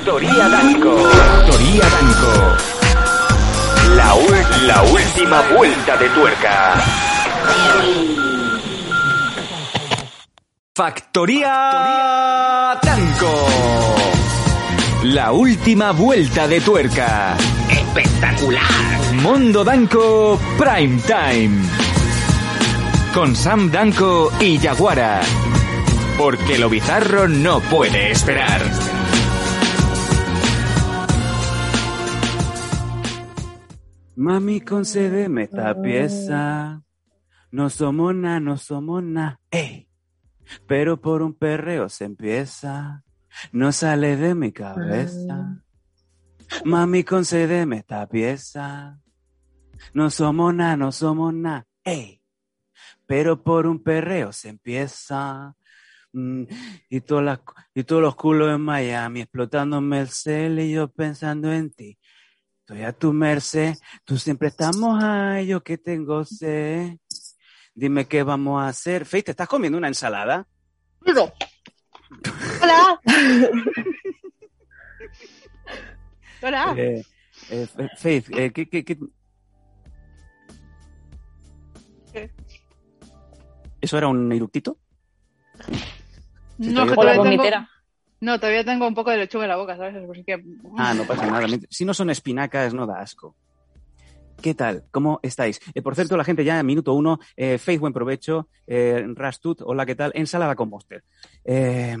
Factoría Danco. Factoría Danco. La, la última vuelta de tuerca. Factoría Danco. La última vuelta de tuerca. Espectacular. Mundo Danco Prime Time. Con Sam Danco y Yaguara. Porque lo bizarro no puede esperar. Mami, concédeme esta pieza. No somos na, no somos na, ey. Pero por un perreo se empieza. No sale de mi cabeza. Mami, concédeme esta pieza. No somos na, no somos na, ey. Pero por un perreo se empieza. Mm, y, todas las, y todos los culos en Miami explotándome el cel y yo pensando en ti. Estoy a tu merced, tú siempre estamos ahí, yo que tengo sed. Dime qué vamos a hacer. Faith, ¿te estás comiendo una ensalada? No. Hola. Hola. Eh, eh, Faith, eh, ¿qué, qué, qué- ¿Qué? ¿Eso era un eructito? No, que O la todavía tengo, vomitera. No, todavía tengo un poco de lechuga en la boca, ¿sabes? Así que... Ah, no pasa nada. Si no son espinacas, no da asco. ¿Qué tal? ¿Cómo estáis? Eh, por cierto, la gente ya en minuto uno, eh, Faith, buen provecho. Eh, Rastut, hola, ¿qué tal? Ensalada con Monster. Eh,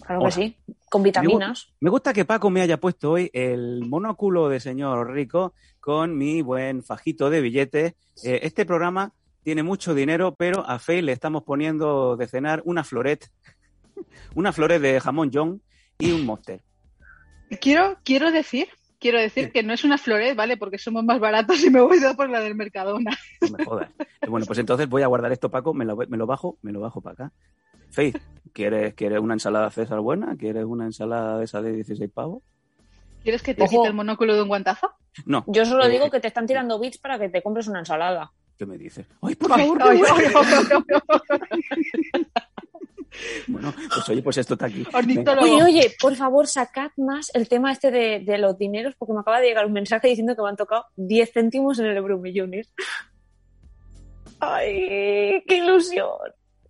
Claro Hola. que sí. Con vitaminas. Me gusta que Paco me haya puesto hoy el monóculo de señor rico con mi buen fajito de billetes. Eh, este programa tiene mucho dinero, pero a Faye le estamos poniendo de cenar una floret, una floret de jamón John y un monster. Quiero, quiero decir, quiero decir que no es una floret, ¿vale? Porque somos más baratos y me voy a por la del Mercadona. No me jodas. Eh, Bueno, pues entonces voy a guardar esto, Paco, me lo, me lo bajo, me lo bajo para acá. Faith, ¿quieres, ¿quieres una ensalada César buena? ¿Quieres una ensalada de esa de 16 pavos? ¿Quieres que te Ojo. quite el monóculo de un guantazo? No. Yo solo Eh, digo que te están tirando bits para que te compres una ensalada. ¿Qué me dices? ¡Ay, por Ay, favor! no! ay. Bueno, pues oye, pues esto está aquí. Oye, oye, por favor, sacad más el tema este de, de los dineros, porque me acaba de llegar un mensaje diciendo que me han tocado 10 céntimos en el Euromillones. ¡Ay, qué ilusión!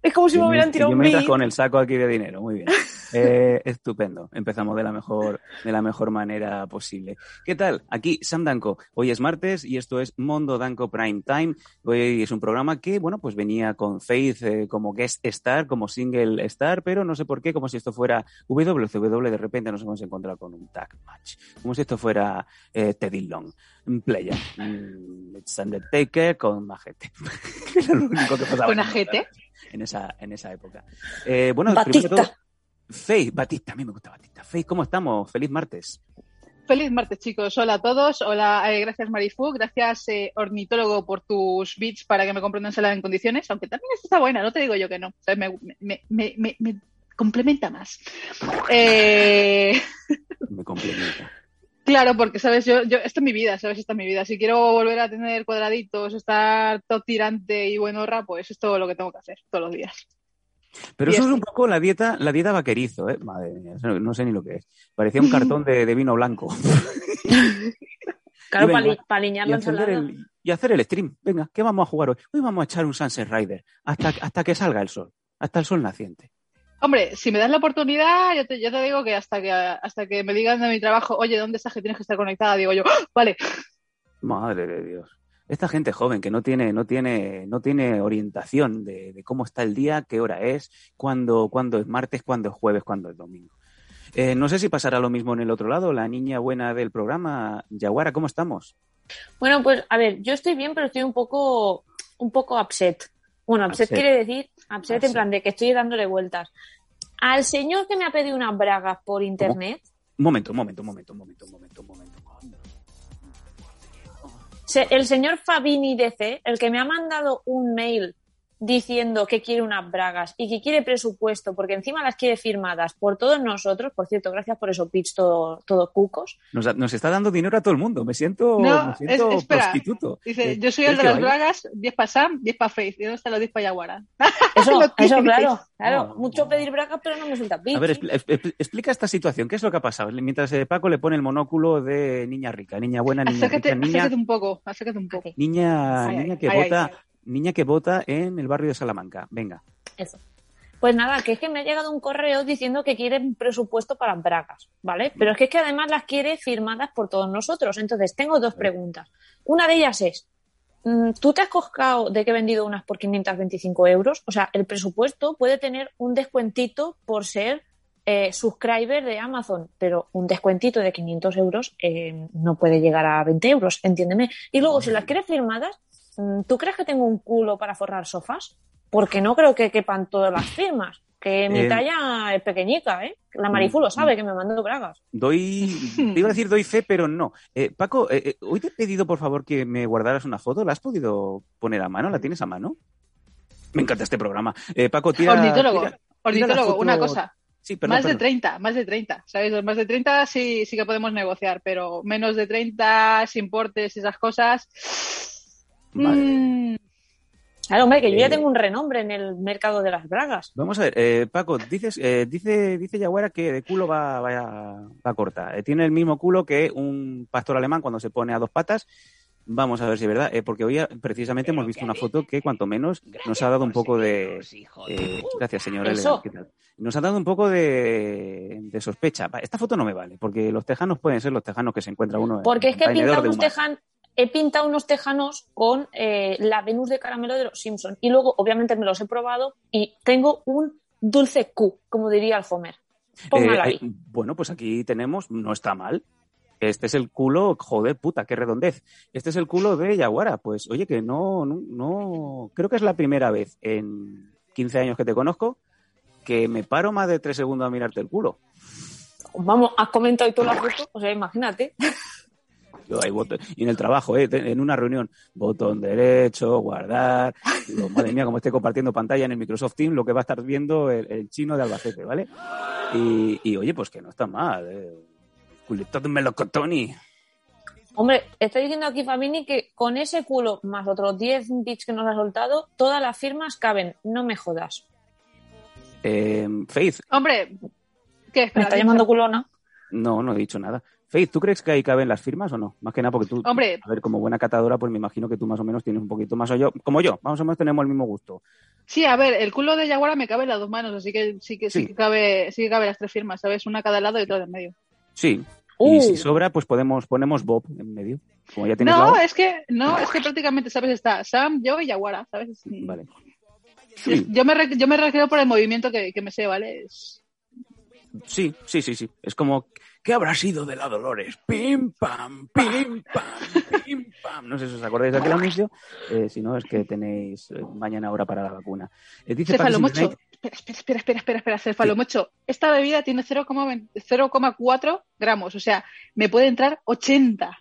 Es como si me hubieran tirado yo un me bit. con el saco aquí de dinero, muy bien. Eh, estupendo. Empezamos de la mejor, de la mejor manera posible. ¿Qué tal? Aquí Sam Danco. Hoy es martes y esto es Mondo Danco Prime Time. Hoy es un programa que, bueno, pues venía con Faith eh, como guest star, como single star, pero no sé por qué, como si esto fuera WCW, de repente nos hemos encontrado con un tag match. Como si esto fuera eh, Teddy Long, un player. Mm, It's Undertaker con Majete. Era lo único que pasaba. ¿Con Ajete? En esa, en esa época. Eh, bueno, Batista. todo, Faith, Batista, a mí me gusta Batista. Faith, ¿cómo estamos? Feliz martes. Feliz martes, chicos. Hola a todos. Hola, eh, gracias Marifu. Gracias, eh, ornitólogo, por tus bits para que me compre una ensalada en condiciones. Aunque también esta está buena, no te digo yo que no. O sea, me, me, me, me- me complementa más. Eh, Me complementa. Claro, porque, ¿sabes? Yo, yo, esta es mi vida, ¿sabes? Esta es mi vida. Si quiero volver a tener cuadraditos, estar todo tirante y buenorra, pues es todo lo que tengo que hacer todos los días. Pero Y eso es un poco la dieta, la dieta vaquerizo, ¿eh? Madre mía, no, no sé ni lo que es. Parecía un cartón de, de vino blanco. Claro, para, y, la encender ensalada. el, y hacer el stream. Venga, ¿qué vamos a jugar hoy? Hoy vamos a echar un Sunset Rider hasta, hasta que salga el sol, hasta el sol naciente. Hombre, si me das la oportunidad, yo te, yo te digo que hasta que hasta que me digan de mi trabajo, oye, ¿dónde estás que tienes que estar conectada? Digo yo, ¡Ah! vale, Madre de Dios. Esta gente joven que no tiene, no tiene, no tiene orientación de, de cómo está el día, qué hora es, cuándo, cuándo es martes, cuándo es jueves, cuándo es domingo. Eh, no sé si pasará lo mismo en el otro lado, la niña buena del programa. Yaguara, ¿cómo estamos? Bueno, pues a ver, yo estoy bien, pero estoy un poco, un poco upset. Bueno, upset, Upset. quiere decir, upset, Upset. en plan de que estoy dándole vueltas. al señor que me ha pedido unas bragas por internet, Un momento, un momento, un momento, un momento, un momento, un momento. el señor Fabini DC, el que me ha mandado un mail diciendo que quiere unas bragas y que quiere presupuesto, porque encima las quiere firmadas por todos nosotros, por cierto, gracias por esos pitch todo, todo cucos. Nos, nos está dando dinero a todo el mundo. Me siento, No, me siento es- prostituto. Dice, Eh, yo soy el ¿quieres de las bragas, 10 para Sam, 10 para Faith. ¿Y dónde están los 10 para Yaguara? Eso, eso, claro, claro. No. Mucho pedir bragas, pero no me suelta pitch. A ver, expl- expl- explica esta situación. ¿Qué es lo que ha pasado? Mientras eh, Paco le pone el monóculo de niña rica, niña buena, niña Acércate, rica, niña, acércate un poco, acércate un poco. niña, Ay, niña que ay, vota, ay. Niña que vota en el barrio de Salamanca. Venga. Eso. Pues nada, que es que me ha llegado un correo diciendo que quiere un presupuesto para bragas, ¿vale? Pero es que, es que además las quiere firmadas por todos nosotros. Entonces, tengo dos preguntas. Una de ellas es, mm, ¿tú te has coscado de que he vendido unas por 525 euros? O sea, el presupuesto puede tener un descuentito por ser eh, subscriber de Amazon, pero un descuentito de 500 euros eh, no puede llegar a 20 euros, entiéndeme. Y luego, si las quieres firmadas, mm, ¿tú crees que tengo un culo para forrar sofás? Porque no creo que quepan todas las firmas. Que mi Eh, talla es pequeñica, ¿eh? La Marifu lo sabe, que me mandó bragas. Doy, te iba a decir doy fe, pero no. Eh, Paco, eh, eh, hoy te he pedido por favor que me guardaras una foto. ¿La has podido poner a mano? ¿La tienes a mano? Me encanta este programa. Eh, Paco, tira. Ornitólogo, tira- tira la ornitólogo, foto- una cosa. Sí, perdón, más de perdón. 30, más de 30, ¿sabes? Más de 30 sí, sí que podemos negociar, pero menos de 30, sin portes y esas cosas. Vale. mm, Claro, hombre, que yo Eh, ya tengo un renombre en el mercado de las bragas. Vamos a ver, eh, Paco, dices, eh, dice, dice Yaguara que de culo va, va, va corta. Eh, tiene el mismo culo que un pastor alemán cuando se pone a dos patas. Vamos a ver si es verdad, eh, porque hoy eh, precisamente hemos visto una foto que cuanto menos nos ha dado un poco de... eh, gracias, señor Eso. Elena, ¿qué tal? Nos ha dado un poco de, de sospecha. Esta foto no me vale, porque los tejanos pueden ser los tejanos que se encuentra uno en Porque es que Humas. tejan- he pintado unos tejanos con eh, la Venus de caramelo de los Simpsons. Y luego, obviamente, me los he probado y tengo un dulce Q, como diría el Homer. Póngala Eh, ahí. hay- bueno, pues aquí tenemos, no está mal. Este es el culo, joder, puta, qué redondez. Este es el culo de Yaguara. Pues oye, que no, no, no, creo que es la primera vez en 15 años que te conozco que me paro más de tres segundos a mirarte el culo. Vamos, has comentado y tú la foto, o sea, imagínate. Yo ahí voto, y en el trabajo, eh, en una reunión, botón derecho, guardar. Digo, madre mía, como estoy compartiendo pantalla en el Microsoft Teams, lo que va a estar viendo el, el chino de Albacete, ¿vale? Y, y, oye, pues que no está mal. Eh. Culito de melocotoni. Hombre, está diciendo aquí Fabini que con ese culo más otros 10 bits que nos ha soltado, todas las firmas caben. No me jodas. Eh, Faith, hombre, ¿qué? Me Espera, está dice- llamando culona. no, no he dicho nada. Faith, ¿tú crees que ahí caben las firmas o no? Más que nada porque tú, Hombre. a ver, como buena catadora, pues me imagino que tú más o menos tienes un poquito más o yo, como yo, más o menos tenemos el mismo gusto. Sí, a ver, el culo de Yaguara me cabe en las dos manos, así que sí que sí, Sí. que cabe, sí que cabe las tres firmas, ¿sabes? Una a cada lado y otra en medio. Sí. Uh. Y si sobra, pues podemos, ponemos Bob en medio. Como ya tienes No, es que, no, es que prácticamente, ¿sabes? Está Sam, yo y Yaguara, ¿sabes? Vale. Yo me, re- yo me requiero por el movimiento que, que me sé, ¿vale? Es- Sí, sí, sí, sí. Es como, ¿qué habrá sido de la Dolores? Pim, pam, pim, pam, pim, pam. No sé si os acordáis de aquel anuncio. Eh, si no, es que tenéis eh, mañana hora para la vacuna. Eh, dice Cefalomocho. Espera, espera, espera, espera, espera, cefalomocho. Esta bebida tiene 0,20 0,4 gramos, o sea, me puede entrar 80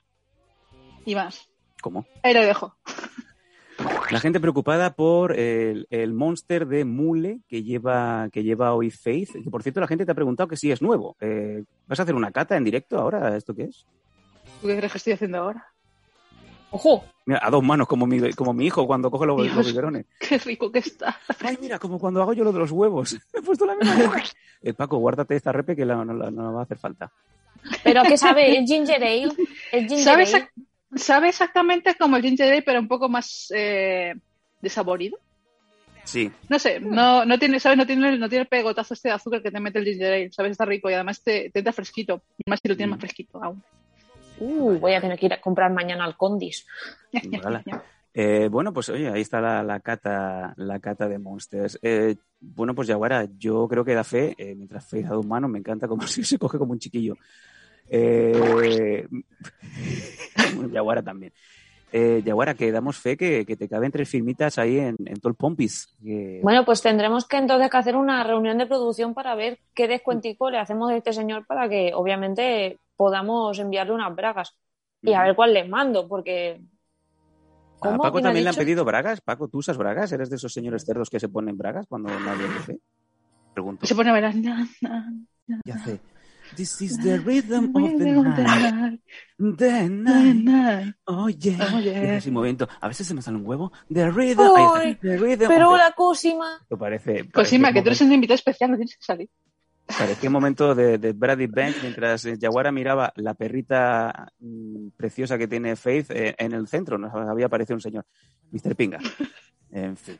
y más. ¿Cómo? Ahí lo dejo. La gente preocupada por el, el monster de mule que lleva, que lleva hoy Faith. Que por cierto, la gente te ha preguntado que si es nuevo. Eh, ¿Vas a hacer una cata en directo ahora? ¿Esto qué es? ¿Tú qué crees que estoy haciendo ahora? Ojo, Mira, a dos manos, como mi, como mi hijo cuando coge los, Dios. los biberones. Qué rico que está. Ay, mira, como cuando hago yo lo de los huevos. He puesto la misma. Eh, Paco, guárdate esta repe que la- no, la- no va a hacer falta. pero ¿qué sabe? ¿Es ginger ale? ¿Es ginger ¿Sabe, ale? exac- sabe exactamente como el ginger ale, pero un poco más eh, desaborido? Sí. No sé, no, no tiene, ¿sabes? No tiene, no tiene el pegotazo este de azúcar que te mete el ginger ale, ¿sabes? Está rico y además te, te entra fresquito. Más si lo tienes Mm. más fresquito aún. Uh, voy a tener que ir a comprar mañana al Condis. Vale. Eh, bueno, pues oye, ahí está la, la cata, la cata de Monsters. Eh, bueno, pues Yaguara, yo creo que da fe, eh, mientras fe da dos manos, me encanta como si se coge como un chiquillo. Eh, Yaguara también. Eh, Yaguara, que damos fe que, que te caben tres firmitas ahí en, en todo el Pompis. que- Bueno, pues tendremos que entonces que hacer una reunión de producción para ver qué descuentico le hacemos a este señor para que obviamente podamos enviarle unas bragas y a ver cuál les mando, porque ¿A ¿Cómo? Paco ¿Quién ha también le han pedido bragas? Paco, ¿tú usas bragas? ¿Eres de esos señores cerdos que se ponen bragas cuando nadie lo ve? Pregunto. Se pone a na, Ya sé. This is the rhythm of the night. The night. Oh yeah. Oh, yeah. Y ese momento. A veces se me sale un huevo. The rhythm. ahí está. Uy, The rhythm pero la cosima. Esto parece. Cosima, que tú eres un invitado especial, no tienes que salir. Parecía un momento de, de Brady Bank mientras Yaguara miraba la perrita mm, preciosa que tiene Faith eh, en el centro. Nos había aparecido un señor, Mr. Pinga. En fin.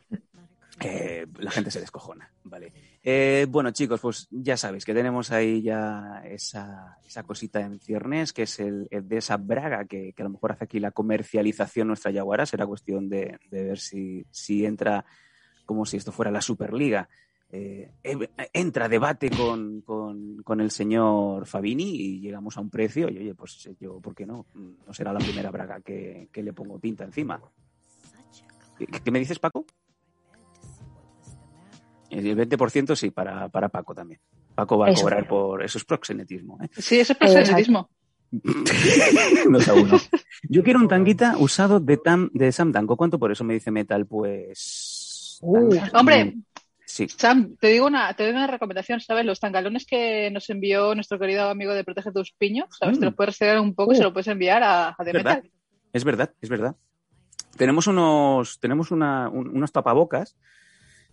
Eh, la gente se descojona. Vale. Eh, bueno, chicos, pues ya sabéis que tenemos ahí ya esa, cosita en ciernes, que es el, de esa braga que, a lo mejor hace aquí la comercialización nuestra Yaguara. Será cuestión de, ver si, entra como si esto fuera la Superliga eh, eh, entra debate con, el señor Fabini y llegamos a un precio y oye, pues yo, ¿por qué no? No será la primera braga que, le pongo tinta encima. ¿Qué, qué me dices, Paco? El 20% sí, para, para Paco también. Paco va a Eso. cobrar por eso es proxenetismo. ¿eh? Sí, eso es proselitismo. no es a uno. Yo quiero un tanguita usado de, Tam, de Sam Danko. ¿Cuánto por eso me dice Metal? Pues... Uh, hombre. Sí. Sam, te digo una, te doy una recomendación, ¿sabes? Los tangalones que nos envió nuestro querido amigo de Protege tus piños, ¿sabes? Mm. Te los puedes retirar un poco y Uh. se lo puedes enviar a, a The ¿Verdad? Metal. Es verdad, es verdad. Tenemos unos, tenemos una, un- unos tapabocas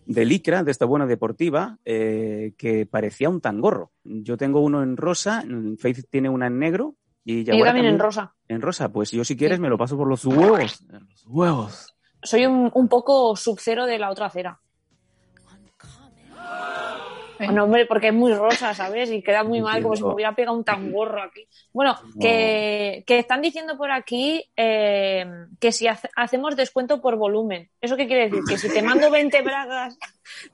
de licra, de esta buena deportiva, eh, que parecía un tangorro. Yo tengo uno en rosa, Faith tiene una en negro y Y yo también en rosa. en rosa. Pues yo si quieres me lo paso por los huevos. Los huevos. Soy un, un poco sub-cero de la otra acera. Bueno, hombre, porque es muy rosa, ¿sabes? Y queda muy mal, como si me hubiera pegado un tangorro aquí. Bueno, que, que están diciendo por aquí eh, que si hace- hacemos descuento por volumen. ¿Eso qué quiere decir? Que si te mando 20 bragas,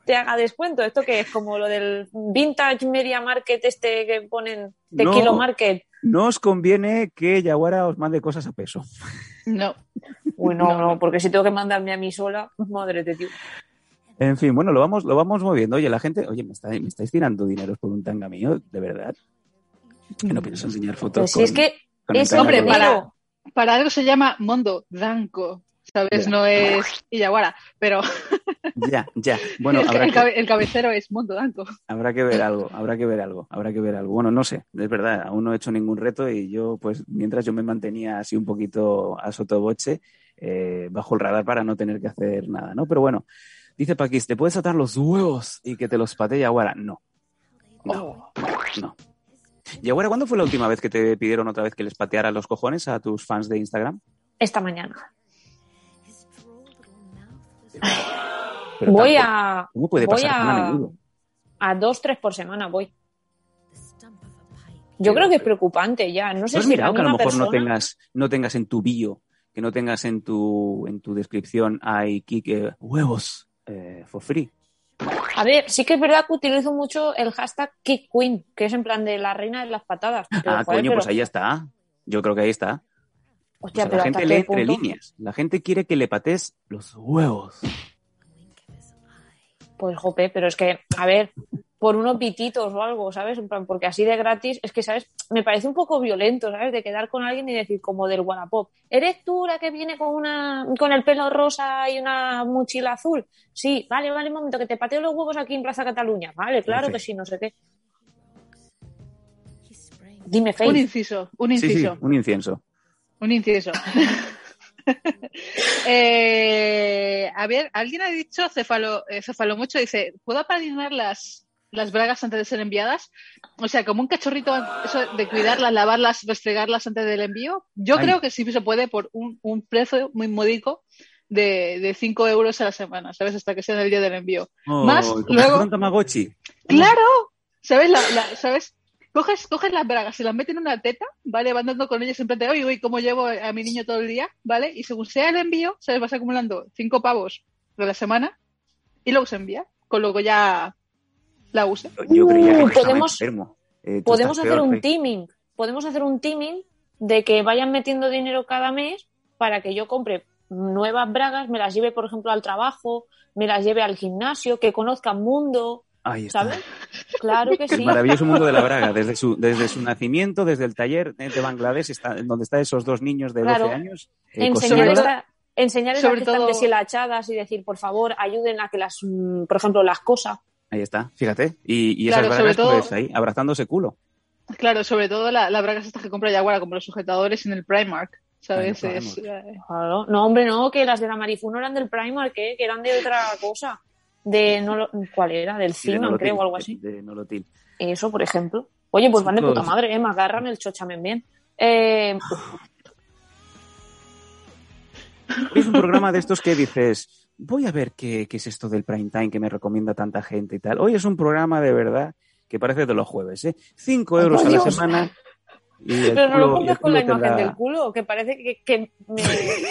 te haga descuento. ¿Esto que es? Como lo del Vintage Media Market este que ponen de No. Kilo Market. No os conviene que Yaguara os mande cosas a peso. No. Bueno, no, porque si tengo que mandarme a mí sola, madre de Dios. En fin, bueno, lo vamos, lo vamos moviendo. Oye, la gente, oye, ¿me, está- me estáis tirando dinero por un tanga mío? ¿De verdad? Que no pienso enseñar fotos Pues si con- es que con Hombre, para- Para algo se llama Mondo Danco, ¿sabes? Ya. No es Illaguara, pero Ya, ya. Bueno, el, habrá el que, cabe- el cabecero es Mondo Danco. habrá que ver algo, habrá que ver algo, habrá que ver algo. Bueno, no sé, es verdad, aún no he hecho ningún reto y yo, pues, mientras yo me mantenía así un poquito a sotoboche, eh, bajo el radar para no tener que hacer nada, ¿no? Pero bueno, dice Paquis, ¿te puedes atar los huevos y que te los patee Yaguara? No. No, no. Yaguara, ¿cuándo fue la última vez que te pidieron otra vez que les pateara los cojones a tus fans de Instagram? esta mañana. Pero voy tampoco- a. ¿Cómo puede voy pasar a a, dos, tres por semana voy. Yo creo que es preocupante ya. No sé ¿Tú has si mirado que a lo mejor no persona- tengas, no tengas en tu bio, que no tengas en tu, en tu descripción hay eh, huevos eh, for free? A ver, sí que es verdad que utilizo mucho el hashtag Kick Queen, que es en plan de la reina de las patadas. Pero, ah, joder, coño, pero- pues ahí está. Yo creo que ahí está. O Hostia, sea, pero la gente lee entre líneas. La gente quiere que le pates los huevos. Pues jope, pero es que, a ver, por unos pititos o algo, ¿sabes? En plan, porque así de gratis, es que, ¿sabes? Me parece un poco violento, ¿sabes? De quedar con alguien y decir, como del Wallapop, ¿eres tú la que viene con una con el pelo rosa y una mochila azul? Sí, vale, vale, un momento, que te pateo los huevos aquí en Plaza Cataluña. Vale, claro Sí. que sí, no sé qué. Dime, Un Faith. inciso, un Sí, sí, inciso, un incienso. un inciso. Eh, a ver, alguien ha dicho, cefalo, eh, cefalo mucho, dice, ¿puedo apadrinar las, las bragas antes de ser enviadas? O sea, como un cachorrito, eso de cuidarlas, lavarlas, restregarlas antes del envío. Yo Ay. creo que sí se puede por un, un precio muy módico de, de 5 euros a la semana, ¿sabes? Hasta que sea el día del envío. Más, Oh, si luego- un Tamagotchi. ¡Claro! ¿Sabes? La, la- ¿Sabes? Coges, coges las bragas, se las metes en una teta, ¿vale? Van dando con ellas en plan de, uy, uy, ¿cómo llevo a mi niño todo el día? ¿Vale? Y según sea el envío, ¿sabes? Vas acumulando cinco pavos de la semana y luego se envía, con luego ya la usa. Yo creía que Uh, yo estaba podemos- enfermo. Eh, Podemos hacer peor, un teaming. Podemos hacer un teaming de que vayan metiendo dinero cada mes para que yo compre nuevas bragas, me las lleve, por ejemplo, al trabajo, me las lleve al gimnasio, que conozca el mundo, Ahí está. ¿sabes? Claro que El sí. maravilloso mundo de la braga, desde su, desde su nacimiento, desde el taller de Bangladesh, está, donde están esos dos niños de 12 Claro. años. eh, enseñar, cosiendo. esta- enseñar sobre esas que están todo- deshilachadas y decir, por favor, ayuden a que las, mm, por ejemplo, las cosas. Ahí está, fíjate. Y, y Claro, esas bragas, todo- pues ahí, abrazándose culo. Claro, sobre todo la, la bragas estas que compra Jaguar, como los sujetadores en el Primark, ¿sabes? Es, eh, Claro. No, hombre, no, que las de la Marifu no eran del Primark, ¿eh? que eran de otra cosa. De, no lo- ¿cuál era? Del De Ciman, Nolotil, creo, o algo así. De, de Nolotil. Eso, por ejemplo. Oye, pues van de puta madre, ¿eh? Me agarran el chochamen bien. Eh, es un programa de estos que dices, voy a ver qué, qué es esto del prime time que me recomienda tanta gente y tal. Hoy es un programa de verdad que parece de los jueves, ¿eh? Cinco euros por a la semana. Y el pero no culo- lo pongas con la culo imagen tendrá- del culo, que parece que, que, me-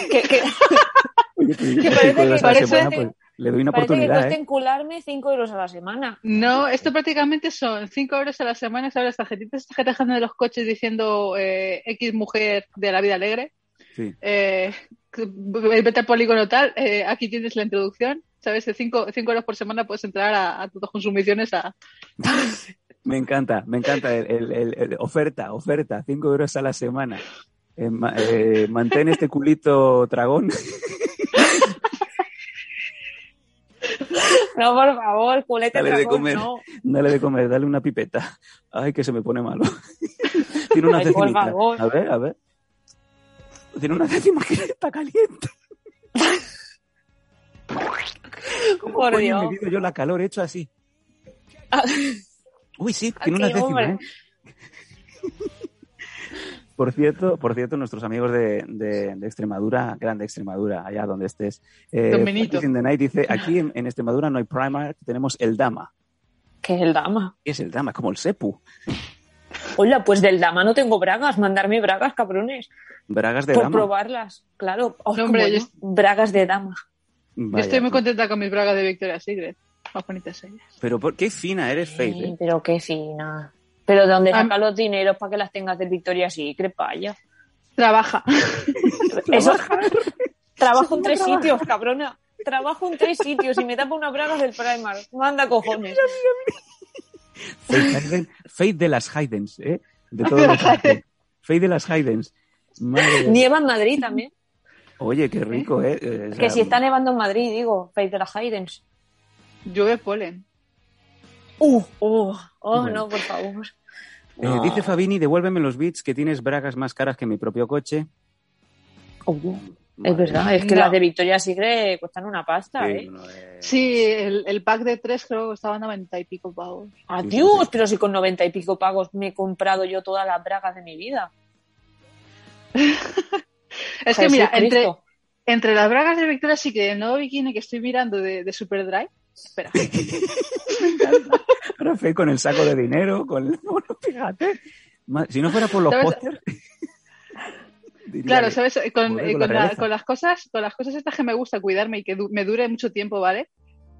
que- que- Oye, que- que parece que- parece- semana, pues, le doy una parece que oportunidad, cuesta ¿eh? encularme 5 euros a la semana. No, esto prácticamente son 5 euros a la semana, ¿sabes? Las tarjetitas que dejan de los coches diciendo eh, X mujer de la vida alegre. Sí. Eh, vete al polígono tal, eh, aquí tienes la introducción, ¿sabes? De 5 euros por semana puedes entrar a, a tus consumiciones a... Me encanta, me encanta. El, el- el- el- oferta, oferta, 5 euros a la semana. Eh, ma- eh, mantén este culito dragón. No, por favor, culete Dale de dragón, comer. no. Dale de comer, dale una pipeta. Ay, que se me pone malo. Tiene una Ay, por favor. A ver, a ver. Tiene una décima que está caliente. ¿Cómo Por coño Dios. mido yo la calor hecho así? Ah. Uy, sí, tiene una décima. ¿eh? Por cierto, por cierto, nuestros amigos de, de- de Extremadura, grande Extremadura, allá donde estés. Eh, Don Benito. Practice in the Night dice, aquí en, en Extremadura no hay Primark, tenemos el Dama. Que es el dama. ¿Qué es el Dama? Es como el Sepu. Hola, pues del dama no tengo bragas. Mandarme bragas, cabrones. Bragas de por Dama. probarlas. Claro. Oh, No, hombre, yo. Bragas de dama. Yo estoy muy contenta con mis bragas de Victoria's Secret. Más bonitas ellas. Pero por qué fina eres, Faith, Sí, ¿eh? pero qué fina. Pero ¿de dónde Ah. sacas los dineros para que las tengas del Victoria's Secret, paya? Trabaja. Eso. Trabajo en tres sitios, cabrona. Trabajo en tres sitios y me tapa unas bragas del Primark. Manda cojones. Faith, Hayden- Faith de las Haydens, ¿eh? De todo lo que Faith de las Haydens. Nieva en Madrid también. Oye, qué rico, ¿eh? Eh, o sea, Que si está nevando en Madrid, digo, Faith de las Haydens. Llueve polen. Uh, uh, oh, Bueno. no, por favor. eh, No. dice Fabini, devuélveme los bits que tienes bragas más caras que mi propio coche. Uh, Madre es verdad, es que No. las de Victoria's Secret cuestan una pasta, Sí, ¿eh? no, Sí, el, el pack de tres creo que estaba 90 y pico pavos. Adiós, sí, sí. pero si con noventa y pico pagos me he comprado yo todas las bragas de mi vida. Es que mira, entre, entre las bragas de Victoria's Secret y el nuevo bikini que estoy mirando de, de Superdry, espera, Ahora Faith con el saco de dinero, con el... Bueno, fíjate. Si no fuera por los pósters... diría Claro, que- ¿sabes? Con, eh, con la con la- realeza. con las cosas, con las cosas estas que me gusta cuidarme y que du- me dure mucho tiempo, ¿vale?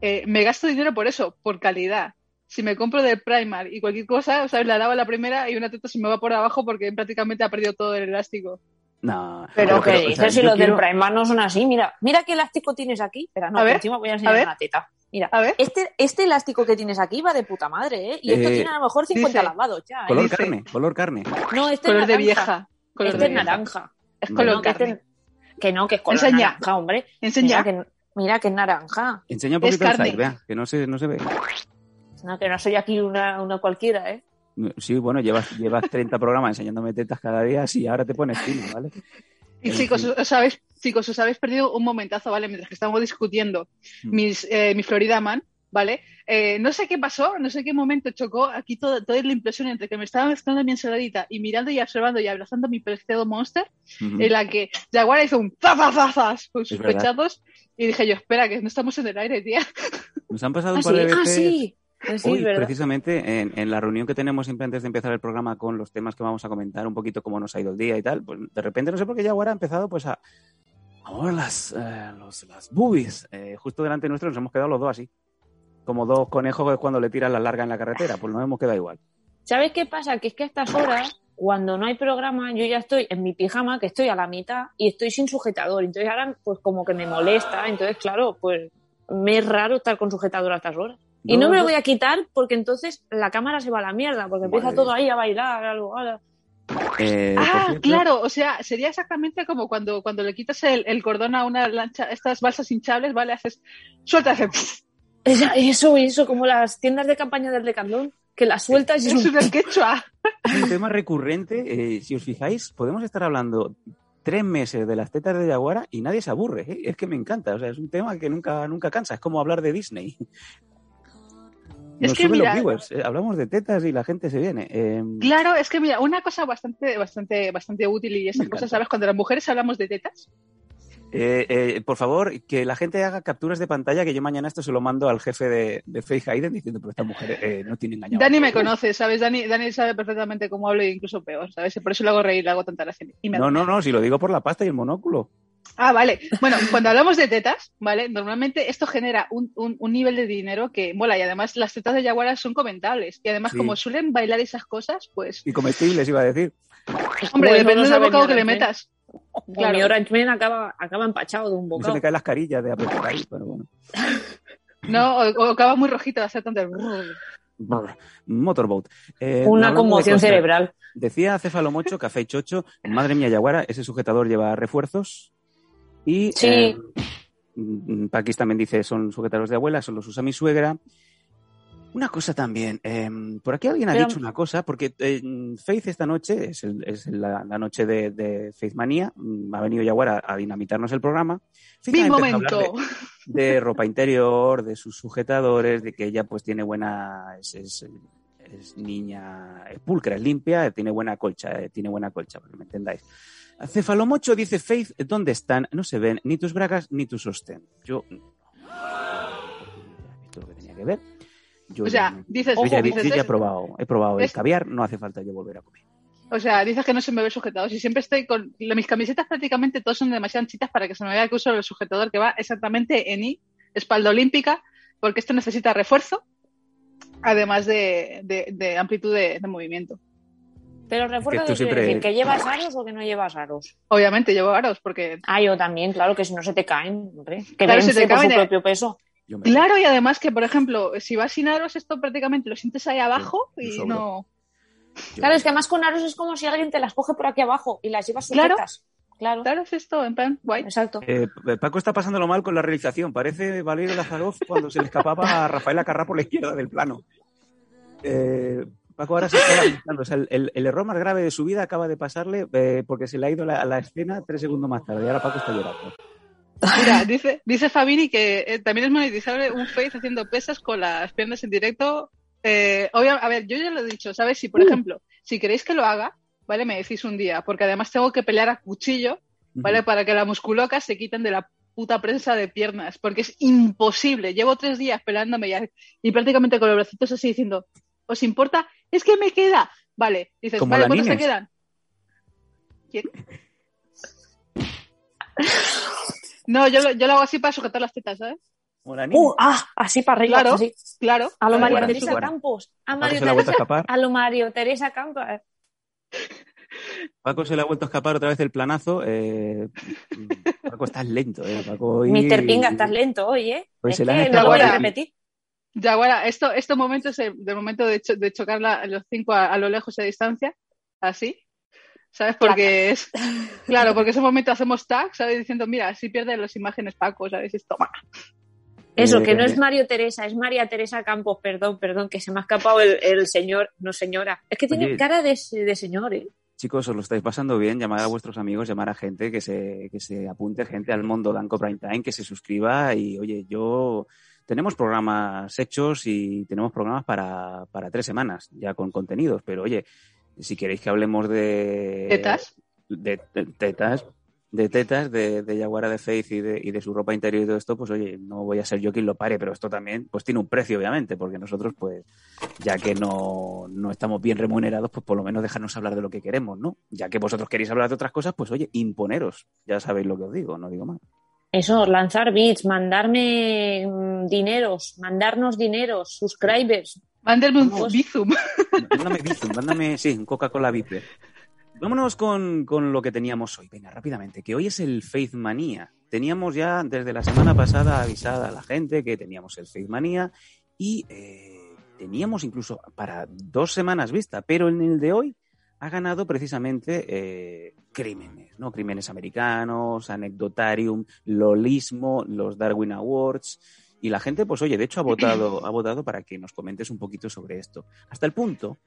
Eh, me gasto dinero por eso, por calidad. Si me compro del Primark y cualquier cosa, ¿sabes? La lavo a la primera y una teta se me va por abajo porque prácticamente ha perdido todo el elástico. No, Pero, ¿qué o dices? sea, si los quiero- del Primark no son así. Mira, mira qué elástico tienes aquí. Espera, no, A que ver, encima voy a a enseñar ver. una teta. Mira, A ver, este, este elástico que tienes aquí va de puta madre, ¿eh? Y esto Eh, tiene a lo mejor 50 dice- lavados ya, ¿eh? Color dice- carne, color carne. No, este color es de vieja. Color Este de es vieja. naranja. Es No, color No, que, este- no, que es color Enseña. naranja, hombre. Enseña. Mira que, mira que es naranja. Enseña un poquito el carne. side, vea, que no se, no se ve. No, que no soy aquí una, una cualquiera, ¿eh? Sí, bueno, llevas, llevas 30 programas enseñándome tetas cada día, y ahora te pones fino, ¿vale? Y En chicos, fin. os habéis, chicos, os habéis perdido un momentazo, ¿vale? Mientras que estamos discutiendo Mm. mis, eh, mi Florida Man, ¿vale? Eh, no sé qué pasó, no sé qué momento chocó aquí todo, toda la impresión entre que me estaba mezclando mi ensaladita y mirando y observando y abrazando mi preciado monster, en la que Jaguar hizo un zazazazas con sus pechazos y dije yo, espera, que no estamos en el aire, tía. Nos han pasado Ah, un par sí, de ah, veces. sí. Ah, sí, Hoy, es verdad. precisamente, en, en la reunión que tenemos siempre antes de empezar el programa con los temas que vamos a comentar, un poquito cómo nos ha ido el día y tal, pues de repente no sé por qué Jaguar ha empezado pues a, a mover las, eh, los- las boobies. Eh, justo delante nuestro nos hemos quedado los dos así. Como dos conejos cuando le tiran la larga en la carretera, pues nos hemos quedado igual. ¿Sabes qué pasa? Que es que a estas horas cuando no hay programa, yo ya estoy en mi pijama, que estoy a la mitad, y estoy sin sujetador. Entonces ahora, pues como que me molesta. Entonces, claro, pues me es raro estar con sujetador a estas horas. Y no, me lo voy a quitar porque entonces la cámara se va a la mierda, porque empieza todo ahí a bailar, algo. Eh, ah, claro, o sea, sería exactamente como cuando, cuando le quitas el, cordón a una lancha, estas balsas hinchables, ¿vale? Haces, sueltas, Eso, eso, como las tiendas de campaña del Decathlon, que las sueltas y es un quechua. Es un tema recurrente, eh, si os fijáis, podemos estar hablando tres meses de las tetas de Yaguara y nadie se aburre. ¿eh? Es que me encanta, o sea, es un tema que nunca, nunca cansa, es como hablar de Disney. es que mira, eh, hablamos de tetas y la gente se viene. Claro, es que mira, una cosa bastante, bastante, bastante útil y esas cosas, ¿sabes? Cuando las mujeres hablamos de tetas, eh, eh, por favor, que la gente haga capturas de pantalla, que yo mañana esto se lo mando al jefe de, de Faith Hayden diciendo, pero esta mujer eh, no tiene engañado. Dani me conoce, ¿sabes? Dani, Dani sabe perfectamente cómo hablo e incluso peor, ¿sabes? Por eso le hago reír, le hago tanta gracia. no, no, no, si lo digo por la pasta y el monóculo. Ah, vale. Bueno, cuando hablamos de tetas, ¿vale? Normalmente esto genera un, un, nivel de dinero que mola y además las tetas de Yaguara son comentables y además como suelen bailar esas cosas, pues... Y comestibles, iba a decir. Hombre, depende del bocado que le metas. Claro. Mi Orange Man acaba, acaba empachado de un bocado. Se me caen las carillas de apretar ahí, pero bueno. no, o, acaba muy rojito de hacer tanto Motorboat. Eh, Una conmoción cerebral. Decía Cefalomocho, Café Chocho, madre mía, Yaguara, ese sujetador lleva refuerzos. Y sí. Eh, Paquis también dice, son sujetadores de abuela, son los usa mi suegra. Una cosa también, em, por aquí alguien ha dicho una cosa, porque eh, Faith esta noche es, la, noche de, Faith Manía, mm, ha venido Yaguara a, dinamitarnos el programa. Mi momento. De, ropa interior, de sus sujetadores, de que ella pues tiene buena, es, niña, es pulcra, es limpia, tiene buena colcha, eh, tiene buena colcha, para que me entendáis. Cefalomocho dice, Faith, ¿dónde están? No se ven ni tus bragas ni tu sostén. Yo... Esto lo que tenía que ver o sea, dices, yo, ya, he probado, he probado el caviar, no hace falta yo volver a comer. O sea, dices que no se me ve sujetado. Si siempre estoy con. Mis camisetas prácticamente todas son demasiado anchitas para que se me vea que uso el sujetador que va exactamente en I, espalda olímpica, porque esto necesita refuerzo, además de, amplitud de, movimiento. Pero refuerzo de decir que llevas aros o que no llevas aros. Obviamente llevo aros porque. Ah, yo también, claro, que si no se te caen, hombre. Que claro, se te caen su propio peso. Claro, y además que, por ejemplo, si vas sin aros, esto prácticamente lo sientes ahí abajo y no. Claro, es que además con aros es como si alguien te las coge por aquí abajo y las llevas sujetas. Claro, claro. es esto, en plan, guay. Exacto. Eh, Paco está pasándolo mal con la realización. Parece Valerio Lazaroff cuando se le escapaba a Rafael Acarra por la izquierda del plano. Eh, Paco ahora se está lamentando. O sea, el, error más grave de su vida acaba de pasarle eh, porque se le ha ido a la escena tres segundos más tarde y ahora Paco está llorando. Mira, dice, dice Fabini que eh, también es monetizable un face haciendo pesas con las piernas en directo. Eh, a ver, yo ya lo he dicho, ¿sabes? Si, por uh. ejemplo, si queréis que lo haga, ¿vale? Me decís un día, porque además tengo que pelear a cuchillo, ¿vale? Para que la musculoca se quiten de la puta prensa de piernas, porque es imposible. Llevo tres días peleándome ya, y prácticamente con los bracitos así diciendo, ¿os importa? Es que me queda. Vale, dices, vale, ¿cuántos te quedan? ¿Quién? No, yo, yo lo hago así para sujetar las tetas, ¿sabes? Uh, ah, así para arriba. Claro, claro. A lo Mario Teresa Campos. A, Mario Teresa, a lo Mario Teresa Campos. Paco se le ha vuelto a escapar otra vez el planazo. Eh, Paco, estás lento, ¿eh? Paco, Mr. Pinga, estás lento hoy, ¿eh? Pues es que lo voy a repetir. Ya, bueno, esto, este momento es el, momento de, de chocar los cinco a, a, lo lejos y a distancia, así. ¿Sabes? Porque es. Claro, porque ese momento hacemos tag, ¿sabes? Diciendo, mira, si pierden las imágenes Paco, ¿sabes? Esto, Eso, que no es Mario Teresa, es María Teresa Campos, perdón, perdón, que se me ha escapado el, señor, no señora. Es que tiene cara de, de señor, ¿eh? Chicos, os lo estáis pasando bien, llamar a vuestros amigos, llamar a gente que se, que se apunte, gente al mundo Danco Prime Time, que se suscriba y, oye, yo tenemos programas hechos y tenemos programas para, para tres semanas ya con contenidos, pero oye, si queréis que hablemos de... ¿Tetas? De, tetas, de tetas, de, de Yaguara de Faith y de, y de su ropa interior y todo esto, pues oye, no voy a ser yo quien lo pare, pero esto también pues tiene un precio, obviamente, porque nosotros, pues, ya que no, no estamos bien remunerados, pues por lo menos dejarnos hablar de lo que queremos, ¿no? Ya que vosotros queréis hablar de otras cosas, pues oye, imponeros, ya sabéis lo que os digo, no digo más. Eso, lanzar bits, mandarme mm, dineros, mandarnos dineros, subscribers, Mándame un bizum. Mándame Bizum, mándame, sí, un Coca-Cola Viper. Vámonos con, con lo que teníamos hoy. Venga, rápidamente, que hoy es el Faith Manía. Teníamos ya desde la semana pasada avisada a la gente que teníamos el Faith Manía y eh, teníamos incluso para dos semanas vista, pero en el de hoy ha ganado precisamente eh, crímenes, ¿no? Crímenes americanos, anecdotarium, lolismo, los Darwin Awards. Y la gente, pues oye, de hecho ha votado, ha votado para que nos comentes un poquito sobre esto. Hasta el punto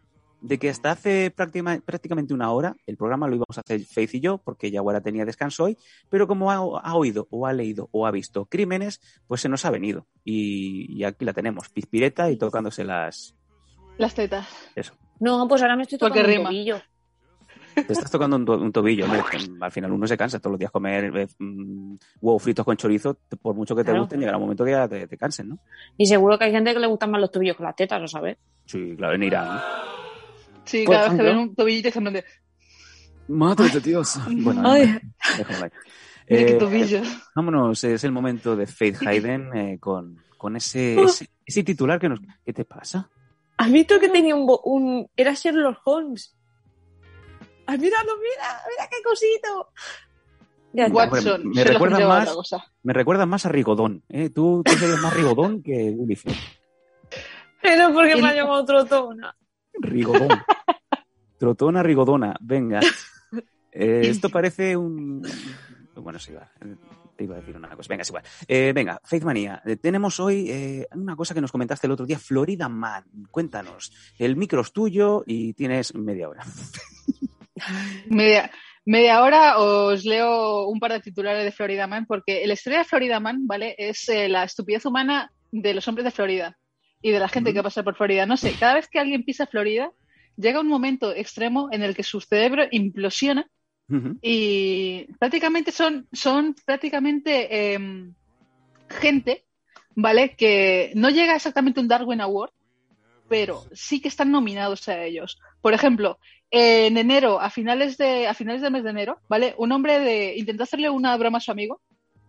de que hasta hace práctima- prácticamente una hora el programa lo íbamos a hacer Faith y yo, porque Yaguara tenía descanso hoy, pero como ha, ha oído o ha leído o ha visto crímenes, pues se nos ha venido. Y, y aquí la tenemos, pizpireta y tocándose las... Las tetas. Eso. No, pues ahora me estoy tocando un rima. tobillo. Te estás tocando un, to- un tobillo, hombre. Al final uno se cansa todos los días comer eh, mm, huevos fritos con chorizo, por mucho que te Claro. gusten, llegará un momento que ya te, te cansen, ¿no? Y seguro que hay gente que le gustan más los tobillos que las tetas, ¿lo sabes? Sí, claro, en Irán. ¿no? Sí, cada vez que ven un tobillito se de... Madre de Dios. Bueno, Ay. déjalo ahí. Mira qué Eh, tobillo. Vámonos, es el momento de Faith Hayden eh, con, con ese, ese, ese titular que nos... ¿Qué te pasa? ¿Has visto que tenía un, bo- un... Era Sherlock Holmes? ¡Ay, míralo, mira! ¡Mira qué cosito! Ya? Watson. me lo recuerda más-. Me recuerdas más a Rigodón. ¿eh? Tú, tú serías más Rigodón que Ulises. Pero porque me ha llamado Trotona. Rigodón. Trotona Rigodona. Venga. Eh, esto parece un... Bueno, sí, va. Te iba a decir una cosa. Venga, es igual. Eh, venga, Faith Manía. Tenemos hoy eh, una cosa que nos comentaste el otro día. Florida Man. Cuéntanos. El micro es tuyo y tienes media hora. Media, media hora os leo un par de titulares de Florida Man, porque la historia de Florida Man, ¿vale? Es eh, la estupidez humana de los hombres de Florida y de la gente que pasa por Florida. No sé, cada vez que alguien pisa Florida, llega un momento extremo en el que su cerebro implosiona y prácticamente son, son prácticamente em, gente, ¿vale? Que no llega exactamente un Darwin Award, pero sí que están nominados a ellos. Por ejemplo, en enero, a finales de, a finales del mes de enero, ¿vale? Un hombre de, intentó hacerle una broma a su amigo.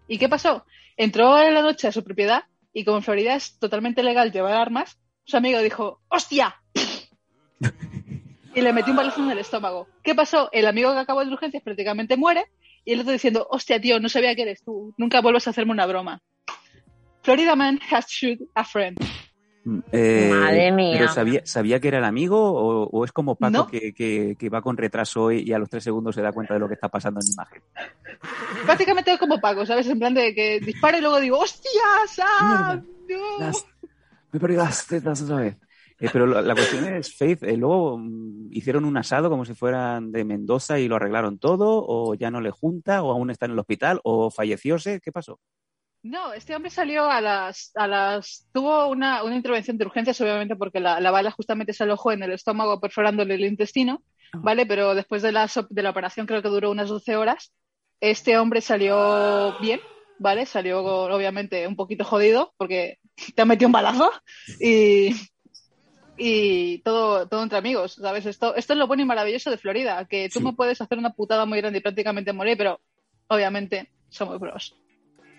¿Y qué pasó? Entró en la noche a su propiedad y como en Florida es totalmente legal llevar armas, su amigo dijo, ¡hostia! y le metió un balazo en el estómago. ¿Qué pasó? El amigo que acabó de urgencias prácticamente muere y el otro diciendo, hostia, tío, no sabía que eres tú, nunca vuelvas a hacerme una broma. Florida man has shoot a friend. Eh, Madre mía. ¿Pero sabía, sabía que era el amigo o, o es como Paco No. que, que- que va con retraso y, y a los tres segundos se da cuenta de lo que está pasando en la imagen? Prácticamente es como Paco, ¿sabes? En plan de que dispara y luego digo, ¡hostia, Sam! no". Las- me he perdido las tetas otra vez. Eh, pero la, la cuestión es, Faith, eh, luego mm, hicieron un asado como si fueran de Mendoza y lo arreglaron todo, o ya no le junta, o aún está en el hospital, o fallecióse, ¿qué pasó? No, este hombre salió a las, a las, tuvo una, una intervención de urgencias, obviamente, porque la, la bala justamente se alojó en el estómago perforándole el intestino, ¿vale? Pero después de la, de la operación, creo que duró unas 12 horas, este hombre salió bien, ¿vale? Salió, obviamente, un poquito jodido, porque te ha metido un balazo, y, y todo, todo entre amigos, ¿sabes? Esto, esto es lo bueno y maravilloso de Florida, que tú Sí. me puedes hacer una putada muy grande y prácticamente morir, pero obviamente somos bros.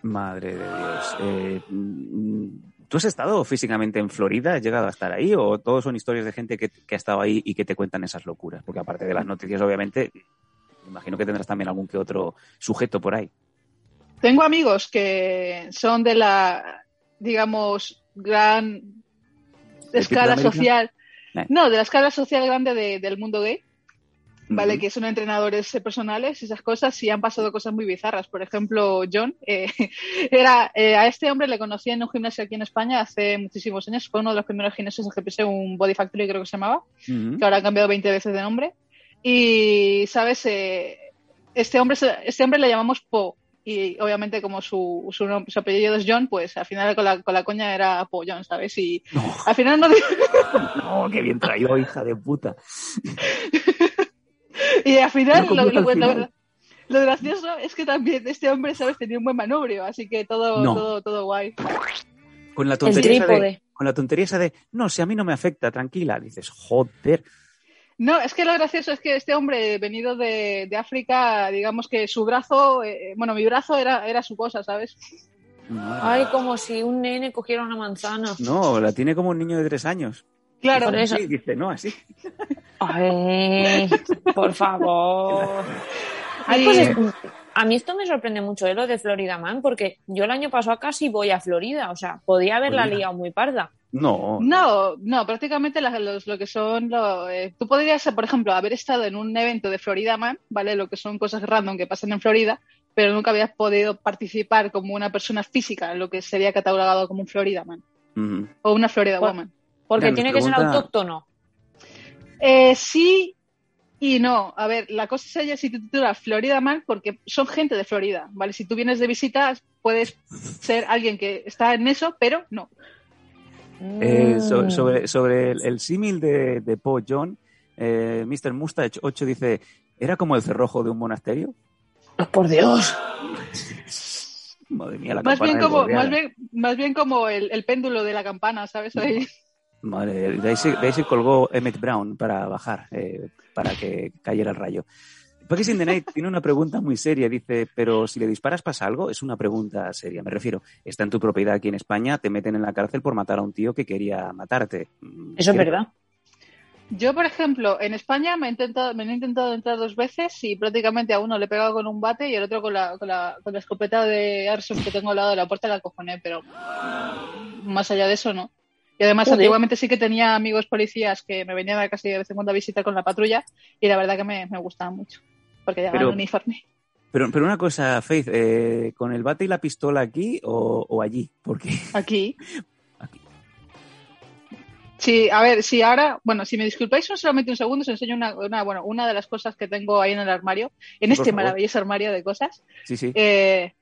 Madre de Dios. Eh, mm, ¿Tú has estado físicamente en Florida? ¿Has llegado a estar ahí? ¿O todos son historias de gente que, que ha estado ahí y que te cuentan esas locuras? Porque aparte de las noticias, obviamente, me imagino que tendrás también algún que otro sujeto por ahí. Tengo amigos que son de la, digamos, gran escala social. Eh. No, de la escala social grande de- del mundo gay, ¿vale? Que son entrenadores eh, personales y esas cosas y han pasado cosas muy bizarras. Por ejemplo, John, eh, era, eh, a este hombre le conocí en un gimnasio aquí en España hace muchísimos años. Fue uno de los primeros gimnasios en que un Body Factory, creo que se llamaba Ujú. que ahora ha cambiado 20 veces de nombre. Y, ¿sabes? Eh, este, hombre, este hombre le llamamos Po. Y obviamente, como su, su, su apellido es John, pues al final con la, con la coña era Po John, ¿sabes? Y No, al final no. no, qué bien traído, hija de puta. y al final, Lo lo, al lo- final. lo gracioso es que también este hombre, ¿sabes? Tenía un buen manubrio, así que todo, No. todo, todo guay. Con la tontería esa de, con la tontería esa de, no, si a mí no me afecta, tranquila. Dices, joder. No, es que lo gracioso es que este hombre, venido de, de África, digamos que su brazo, eh, bueno, mi brazo era, era su cosa, ¿sabes? Ay, como si un nene cogiera una manzana. No, la tiene como un niño de tres años. Claro. Por eso. Sí, dice, no, así. Ay, por favor. Ay, pues es- a mí esto me sorprende mucho, ¿eh? lo de Florida Man, porque yo el año pasado casi voy a Florida, o sea, podía haberla Florida. liado muy parda. No. No, no, prácticamente las- los- lo que son. lo- eh, tú podrías, por ejemplo, haber estado en un evento de Florida Man, ¿vale? Lo que son cosas random que pasan en Florida, pero nunca habías podido participar como una persona física en lo que sería catalogado como un Florida Man o una Florida Pues- Woman. Porque tiene que ser autóctono. Eh, sí y no. A ver, la cosa sería si te titulas Florida Man porque son gente de Florida, ¿vale? Si tú vienes de visita, puedes ser alguien que está en eso, pero no. Eh, so- Mm. sobre, sobre el, el símil de, de Poe John, eh, Mr. Mustache 8 dice, ¿era como el cerrojo de un monasterio? Por Dios. Madre mía, la Más campana bien, como, más, bien, más bien como el, el péndulo de la campana, ¿sabes? Ahí. Madre, de ahí, se, de ahí se colgó Emmett Brown para bajar, eh, para que cayera el rayo. In the Night tiene una pregunta muy seria. Dice, pero si le disparas pasa algo. Es una pregunta seria. Me refiero, está en tu propiedad aquí en España, te meten en la cárcel por matar a un tío que quería matarte. Mm, Eso es ¿quieres- verdad. Yo, por ejemplo, en España me, he intentado, me han intentado entrar dos veces y prácticamente a uno le he pegado con un bate y al otro con la, con la, con la escopeta de Airsoft que tengo al lado de la puerta la cojoné, pero más allá de eso no. Y además, Joder. antiguamente sí que tenía amigos policías que me venían a casi de vez en cuando a visitar con la patrulla y la verdad que me, me gustaban mucho, porque llevaban Pero- uniforme. Pero, pero una cosa, Faith, eh, ¿con el bate y la pistola aquí o, o allí? Porque Aquí. Aquí. Sí, a ver, si ahora, bueno, si me disculpáis un- solamente un segundo, os enseño una, una, bueno, una de las cosas que tengo ahí en el armario, en este maravilloso armario de cosas. sí, sí, Eh,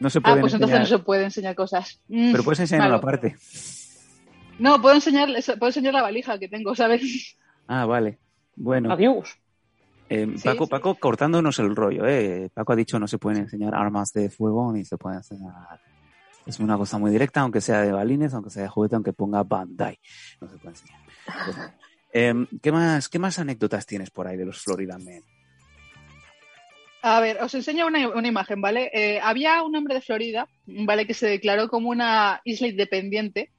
no se ah, puede pues entonces no enseñar, se puede enseñar cosas. Mm, pero puedes enseñar malo. la parte. No, puedo enseñar, puedo enseñar la valija que tengo, ¿sabes? Ah, vale. Bueno, Adiós. eh, Sí, Paco, sí. Paco cortándonos el rollo, ¿eh? Paco ha dicho no se pueden enseñar armas de fuego ni se pueden enseñar... Es una cosa muy directa, aunque sea de balines, aunque sea de juguete, aunque ponga Bandai. No se puede enseñar. Pues. Em, ¿qué, más, ¿Qué más anécdotas tienes por ahí de los Florida Men? A ver, os enseño una, una imagen, ¿vale? Eh, había un hombre de Florida, ¿vale? Que se declaró como una isla independiente,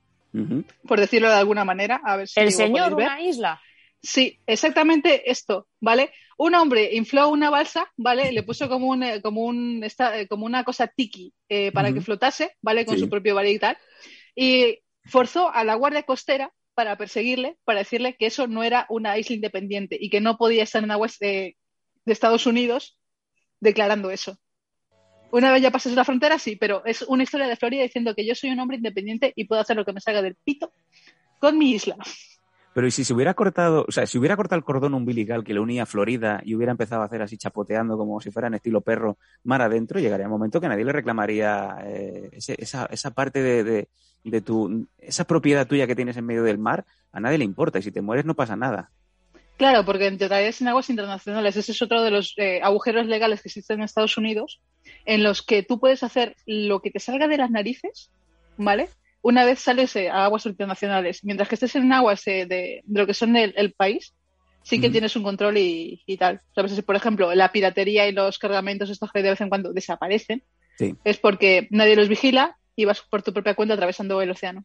por decirlo de alguna manera. A ver si El señor, ver. una isla. Sí, exactamente esto, ¿vale? Un hombre infló una balsa, ¿vale? Le puso como un, eh, como un, esta- eh, como una cosa tiki eh, para que flotase, ¿vale? Con Sí. su propio baril y tal. Y forzó a la guardia costera para perseguirle, para decirle que eso no era una isla independiente y que no podía estar en aguas de, de Estados Unidos declarando eso. Una vez ya pasas la frontera, sí, pero es una historia de Florida diciendo que yo soy un hombre independiente y puedo hacer lo que me salga del pito con mi isla. Pero ¿y si se hubiera cortado, o sea, si hubiera cortado el cordón umbilical que le unía a Florida y hubiera empezado a hacer así chapoteando como si fuera en estilo perro mar adentro, llegaría un momento que nadie le reclamaría eh, ese- esa, esa parte de, de- de tu, esa propiedad tuya que tienes en medio del mar, a nadie le importa y si te mueres no pasa nada. Claro, porque entrarías en aguas internacionales. Ese es otro de los eh, agujeros legales que existen en Estados Unidos, en los que tú puedes hacer lo que te salga de las narices, ¿vale? Una vez sales eh, a aguas internacionales. Mientras que estés en aguas eh, de, de lo que son el, el país, sí que tienes un control y, y tal. ¿Sabes? Si, Por ejemplo, la piratería y los cargamentos estos que de vez en cuando desaparecen, Sí. es porque nadie los vigila y vas por tu propia cuenta atravesando el océano.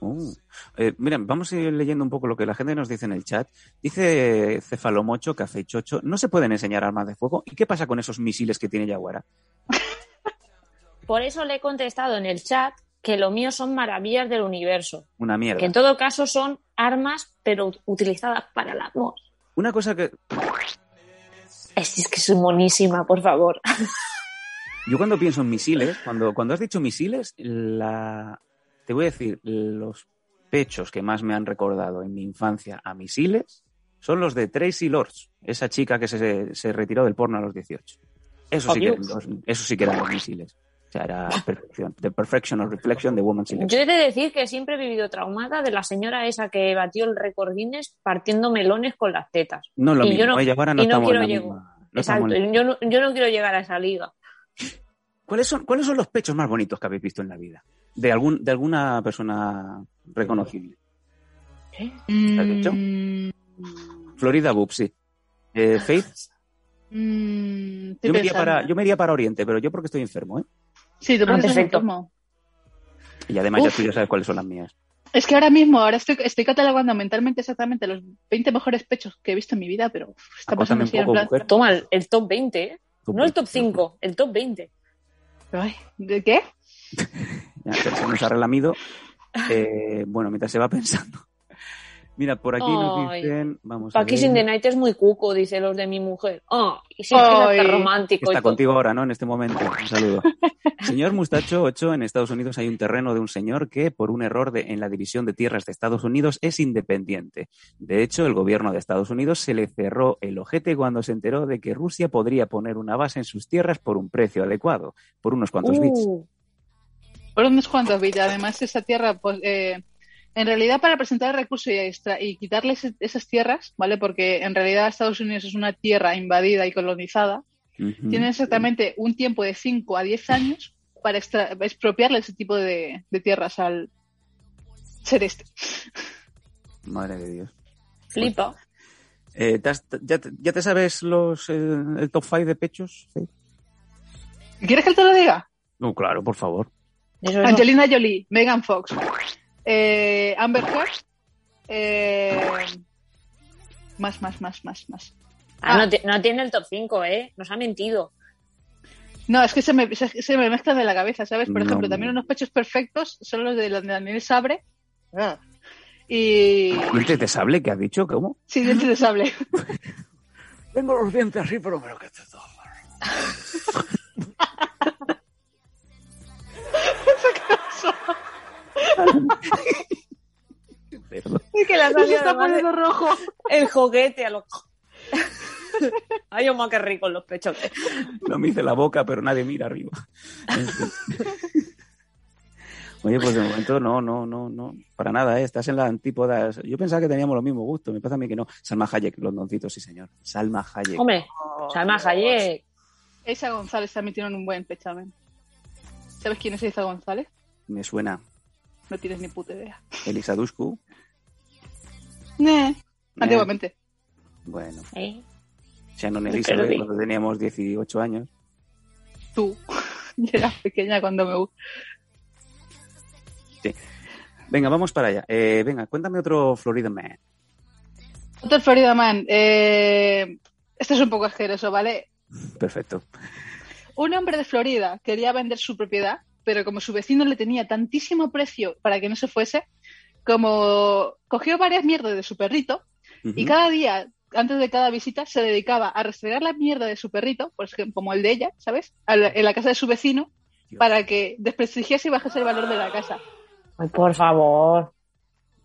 Uh. Eh, mira, vamos a ir leyendo un poco lo que la gente nos dice en el chat. Dice Cefalomocho, Café Chocho, no se pueden enseñar armas de fuego. ¿Y qué pasa con esos misiles que tiene Yaguara? Por eso le he contestado en el chat que lo mío son maravillas del universo. Una mierda. Que en todo caso son armas, pero utilizadas para el amor. Una cosa que Es, es que soy monísima, por favor. Yo cuando pienso en misiles, cuando, cuando has dicho misiles, la, te voy a decir, los pechos que más me han recordado en mi infancia a misiles son los de Tracy Lords, esa chica que se, se retiró del porno a los 18. Eso sí, que eran, Adiós. los- eso sí que eran los misiles. O sea, era perfección. The perfection or reflection de Woman Selection. Yo he de decir que siempre he vivido traumada de la señora esa que batió el récord Guinness partiendo melones con las tetas. No lo y mismo, yo no- ella ahora no y no quiero llegar. no Exacto, yo no, yo no quiero llegar a esa liga. ¿Cuáles son, ¿Cuáles son los pechos más bonitos que habéis visto en la vida? De, algún, de alguna persona reconocible. has dicho? Mm, Florida Boop, sí. Eh, Faith, mm, yo me, iría para, yo me iría para Oriente, pero yo porque estoy enfermo, ¿eh? Sí, tú Ah, porque estás perfecto. enfermo. Y además ya tú ya sabes cuáles son las mías. Es que ahora mismo, ahora estoy, estoy catalogando mentalmente exactamente los 20 mejores pechos que he visto en mi vida, pero está pasando así en poco, plan- mujer. Toma el, top 20, ¿eh? Top No el top 20. 5, el top 20. Ay, ¿De qué? Se nos ha relamido. Eh, bueno, mientras se va pensando. Mira, por aquí nos dicen. Vamos a Paquis in the ver. Night es muy cuco, dice los de mi mujer. Ah, y sí, es que Ay. está romántico. y Está contigo ahora, ¿no? En este momento. Un saludo. Señor Mustacho 8, en Estados Unidos hay un terreno de un señor que, por un error de- en la división de tierras de Estados Unidos, es independiente. De hecho, el gobierno de Estados Unidos se le cerró el ojete cuando se enteró de que Rusia podría poner una base en sus tierras por un precio adecuado, por unos cuantos bits. Uh, Por unos cuantos bits. Además, esa tierra, pues, eh, en realidad, para presentar el recurso y, extra- y quitarles esas tierras, ¿vale? Porque en realidad Estados Unidos es una tierra invadida y colonizada. Ujú. Tienen exactamente un tiempo de 5 a 10 años para extra- expropiarle ese tipo de, de tierras al ser este. Madre de Dios. flipa. Eh, ¿te has- ya, te, ya te sabes los, eh, el top 5 de pechos? Sí. ¿Quieres que te lo diga? No, claro, por favor. Eso. Angelina Jolie, Megan Fox, eh, Amber Heard, eh, más, más, más, más, más. Ah, Ah. no, no tiene el top 5, ¿eh? Nos ha mentido. No, es que se me, se, se me mezclan de la cabeza, ¿sabes? Por No. ejemplo, también unos pechos perfectos son los de, Daniel Sabre. Y. ¿Dientes de sable que has dicho? ¿Cómo? Sí, dientes de sable. Tengo los dientes así, pero creo que te Es que la Se está poniendo rojo. el juguete a los... Ay, Oma, qué rico los pechos. No me hice la boca, pero nadie mira arriba. Oye, pues de momento no, no, no, no, para nada, ¿eh? estás en la antípoda. Yo pensaba que teníamos los mismos gustos, me pasa a mí que no. Salma Hayek, los doncitos, sí señor. Salma Hayek. Hombre, Salma Hayek. Isa González también tiene un buen pechamen. ¿Sabes quién es Isa González? Me suena. No tienes ni puta idea. Elisa Dushku. Eh, Antiguamente. Bueno, ¿eh? Shannon Elizabeth, cuando teníamos 18 años. Tú. Yo era pequeña cuando me Venga, vamos para allá. Eh, venga, cuéntame otro Florida Man. Otro Florida Man. Eh, este es un poco asqueroso, ¿vale? Perfecto. Un hombre de Florida quería vender su propiedad, pero como su vecino le tenía tantísimo precio para que no se fuese, como cogió varias mierdas de su perrito y cada día, antes de cada visita, se dedicaba a restregar la mierda de su perrito, por ejemplo, como el de ella, ¿sabes? La- en la casa de su vecino, Dios. para que desprestigiase y bajase el valor de la casa. Ay, por favor.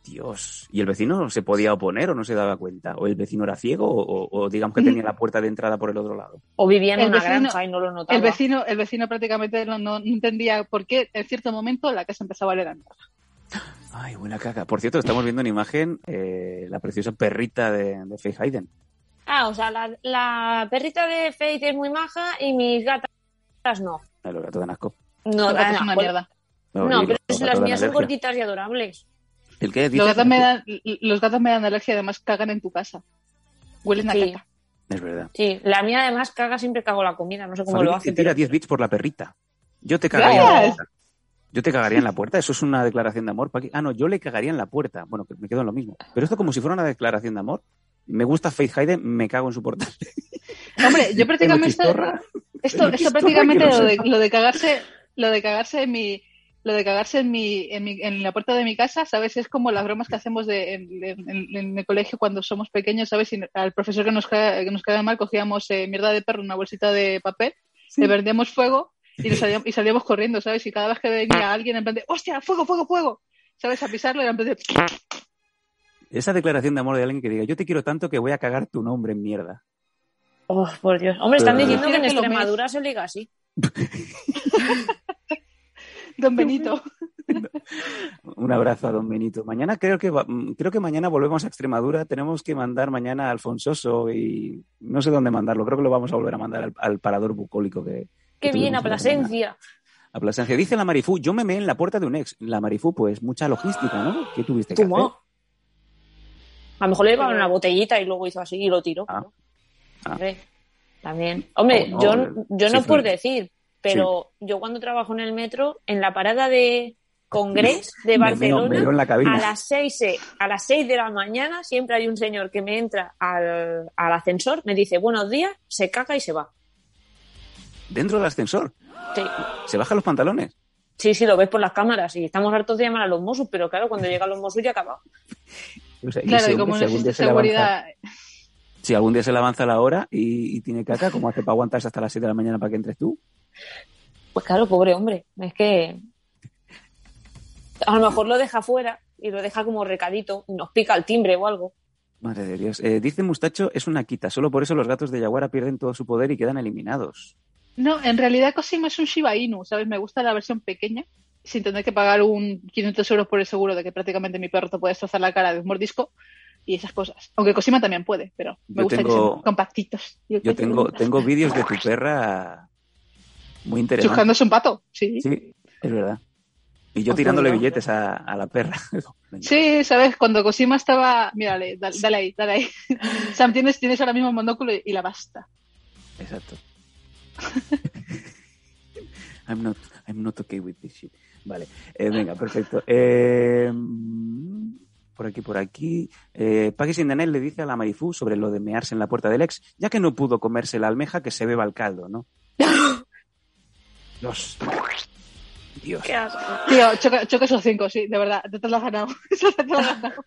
Dios. ¿Y el vecino se podía oponer o no se daba cuenta? ¿O el vecino era ciego o, digamos que Mm. tenía la puerta de entrada por el otro lado? O vivía en El una vecino- granja y no lo notaba. El vecino, el vecino prácticamente no, no- no entendía por qué en cierto momento la casa empezaba a mierda. Ay, buena caca. Por cierto, estamos viendo en imagen eh, la preciosa perrita de, de Faye Hayden. Ah, o sea, la, la perrita de Faith es muy maja y mis gatas no. Los gatos de Nasco. No, son una mierda. No, pero los las mías son gorditas y adorables. ¿El qué? Los gatos, me dan, los gatos me dan alergia y además cagan en tu casa. Huelen a Sí. caca. Es verdad. Sí, la mía además caga siempre cago la comida, no sé cómo Fabi lo te hace. tira Pero... 10 bits por la perrita. Yo te cagaría en la puerta. Yo te cagaría en la puerta. Eso es una declaración de amor. Ah, no, yo le cagaría en la puerta. Bueno, me quedo en lo mismo. Pero esto como si fuera una declaración de amor. Me gusta Faith Hayden, me cago en su portal. Hombre, yo prácticamente esto, esto prácticamente que no lo de, sepa. lo de cagarse, lo de cagarse en mi, lo de cagarse en mi, en mi, en la puerta de mi casa, ¿sabes? Es como las bromas que hacemos de, en, en- en el colegio cuando somos pequeños, ¿sabes? Y al profesor que nos cae, que nos cae mal cogíamos eh, mierda de perro, una bolsita de papel, le prendíamos fuego y, nos salíamos, y salíamos corriendo, ¿sabes? Y cada vez que venía alguien en plan de, ¡hostia, fuego, fuego, fuego! ¿Sabes? A pisarlo y en plan de, Esa declaración de amor de alguien que diga, yo te quiero tanto que voy a cagar tu nombre en mierda. Oh, por Dios. Hombre, están diciendo que en Extremadura se liga así. Don Benito. Un abrazo a don Benito. Mañana creo que va- mm, creo que mañana volvemos a Extremadura. Tenemos que mandar mañana a Alfonsoso y no sé dónde mandarlo. Creo que lo vamos a volver a mandar al, al parador bucólico que. Qué que bien, a. Plasencia. A Plasencia. Dice la Marifú, yo me meé en la puerta de un ex. La Marifú, pues mucha logística, ¿no? ¿Qué tuviste que hacer? A lo mejor le llevaron una botellita y luego hizo así y lo tiró. Ah. Ah. También. Hombre, Oh, no, yo, yo no por decir, pero yo cuando trabajo en el metro, en la parada de Congrés de Me veo- Barcelona me veo en la cabina. a las 6 eh, a las 6 de la mañana siempre hay un señor que me entra al, al ascensor, me dice buenos días, se caga y se va. Dentro del ascensor. Sí. Se bajan los pantalones. Sí, sí, lo ves por las cámaras y estamos hartos de llamar a los Mossos, pero claro, cuando llegan los Mossos ya acaba. O sea, y Claro, y como si no algún día se avanza- seguridad. si algún día se le avanza la hora y, y tiene caca, ¿cómo hace para aguantarse hasta las 7 de la mañana para que entres tú? Pues claro, pobre hombre, es que a lo mejor lo deja fuera y lo deja como recadito, y nos pica el timbre o algo. Madre de Dios. Eh, dice Mustacho, es una quita. Solo por eso los gatos de Yaguara pierden todo su poder y quedan eliminados. No, en realidad Cosimo es un Shiba Inu, ¿sabes? Me gusta la versión pequeña, sin tener que pagar un 500 euros por el seguro de que prácticamente mi perro te puede destrozar la cara de un mordisco y esas cosas. Aunque Cosima también puede, pero me Yo gusta que tengo- sean compactitos. Yo tengo, tengo vídeos de tu perra muy interesantes. Chuscándose un pato, sí. Sí, es verdad. Y yo tirándole billetes a, a la perra. Sí, ¿sabes? Cuando Cosima estaba... Mírale, dale, dale ahí, dale ahí. Sam, tienes, tienes ahora mismo el monóculo y, la basta. Exacto. I'm not, I'm not okay with this shit. Vale, eh, venga, perfecto. Eh, mm, por aquí, por aquí. Eh, Paggy Sindanel le dice a la Marifú sobre lo de mearse en la puerta del ex, ya que no pudo comerse la almeja que se beba el caldo, ¿no? Dios. Dios. Qué asco. Tío, choca, choca esos cinco, sí, de verdad. Te, te lo has ganado. te lo has ganado.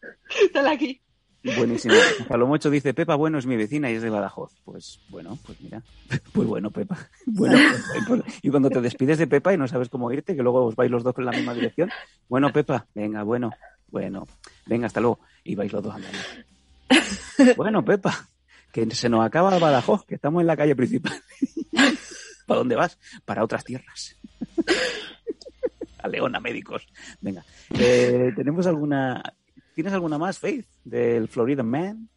Dale aquí. Buenísimo. Palomocho dice, Pepa, bueno, es mi vecina y es de Badajoz. Pues bueno, pues mira. Pues bueno, Pepa. Bueno, pues, y cuando te despides de Pepa y no sabes cómo irte, que luego os vais los dos en la misma dirección. Bueno, Pepa, venga, bueno, bueno. Venga, hasta luego. Y vais los dos andando. Bueno, Pepa, que se nos acaba Badajoz, que estamos en la calle principal. ¿Para dónde vas? Para otras tierras. A Leona, médicos. Venga. Eh, ¿Tenemos alguna... ¿Tienes alguna más, Faith, del Florida Man?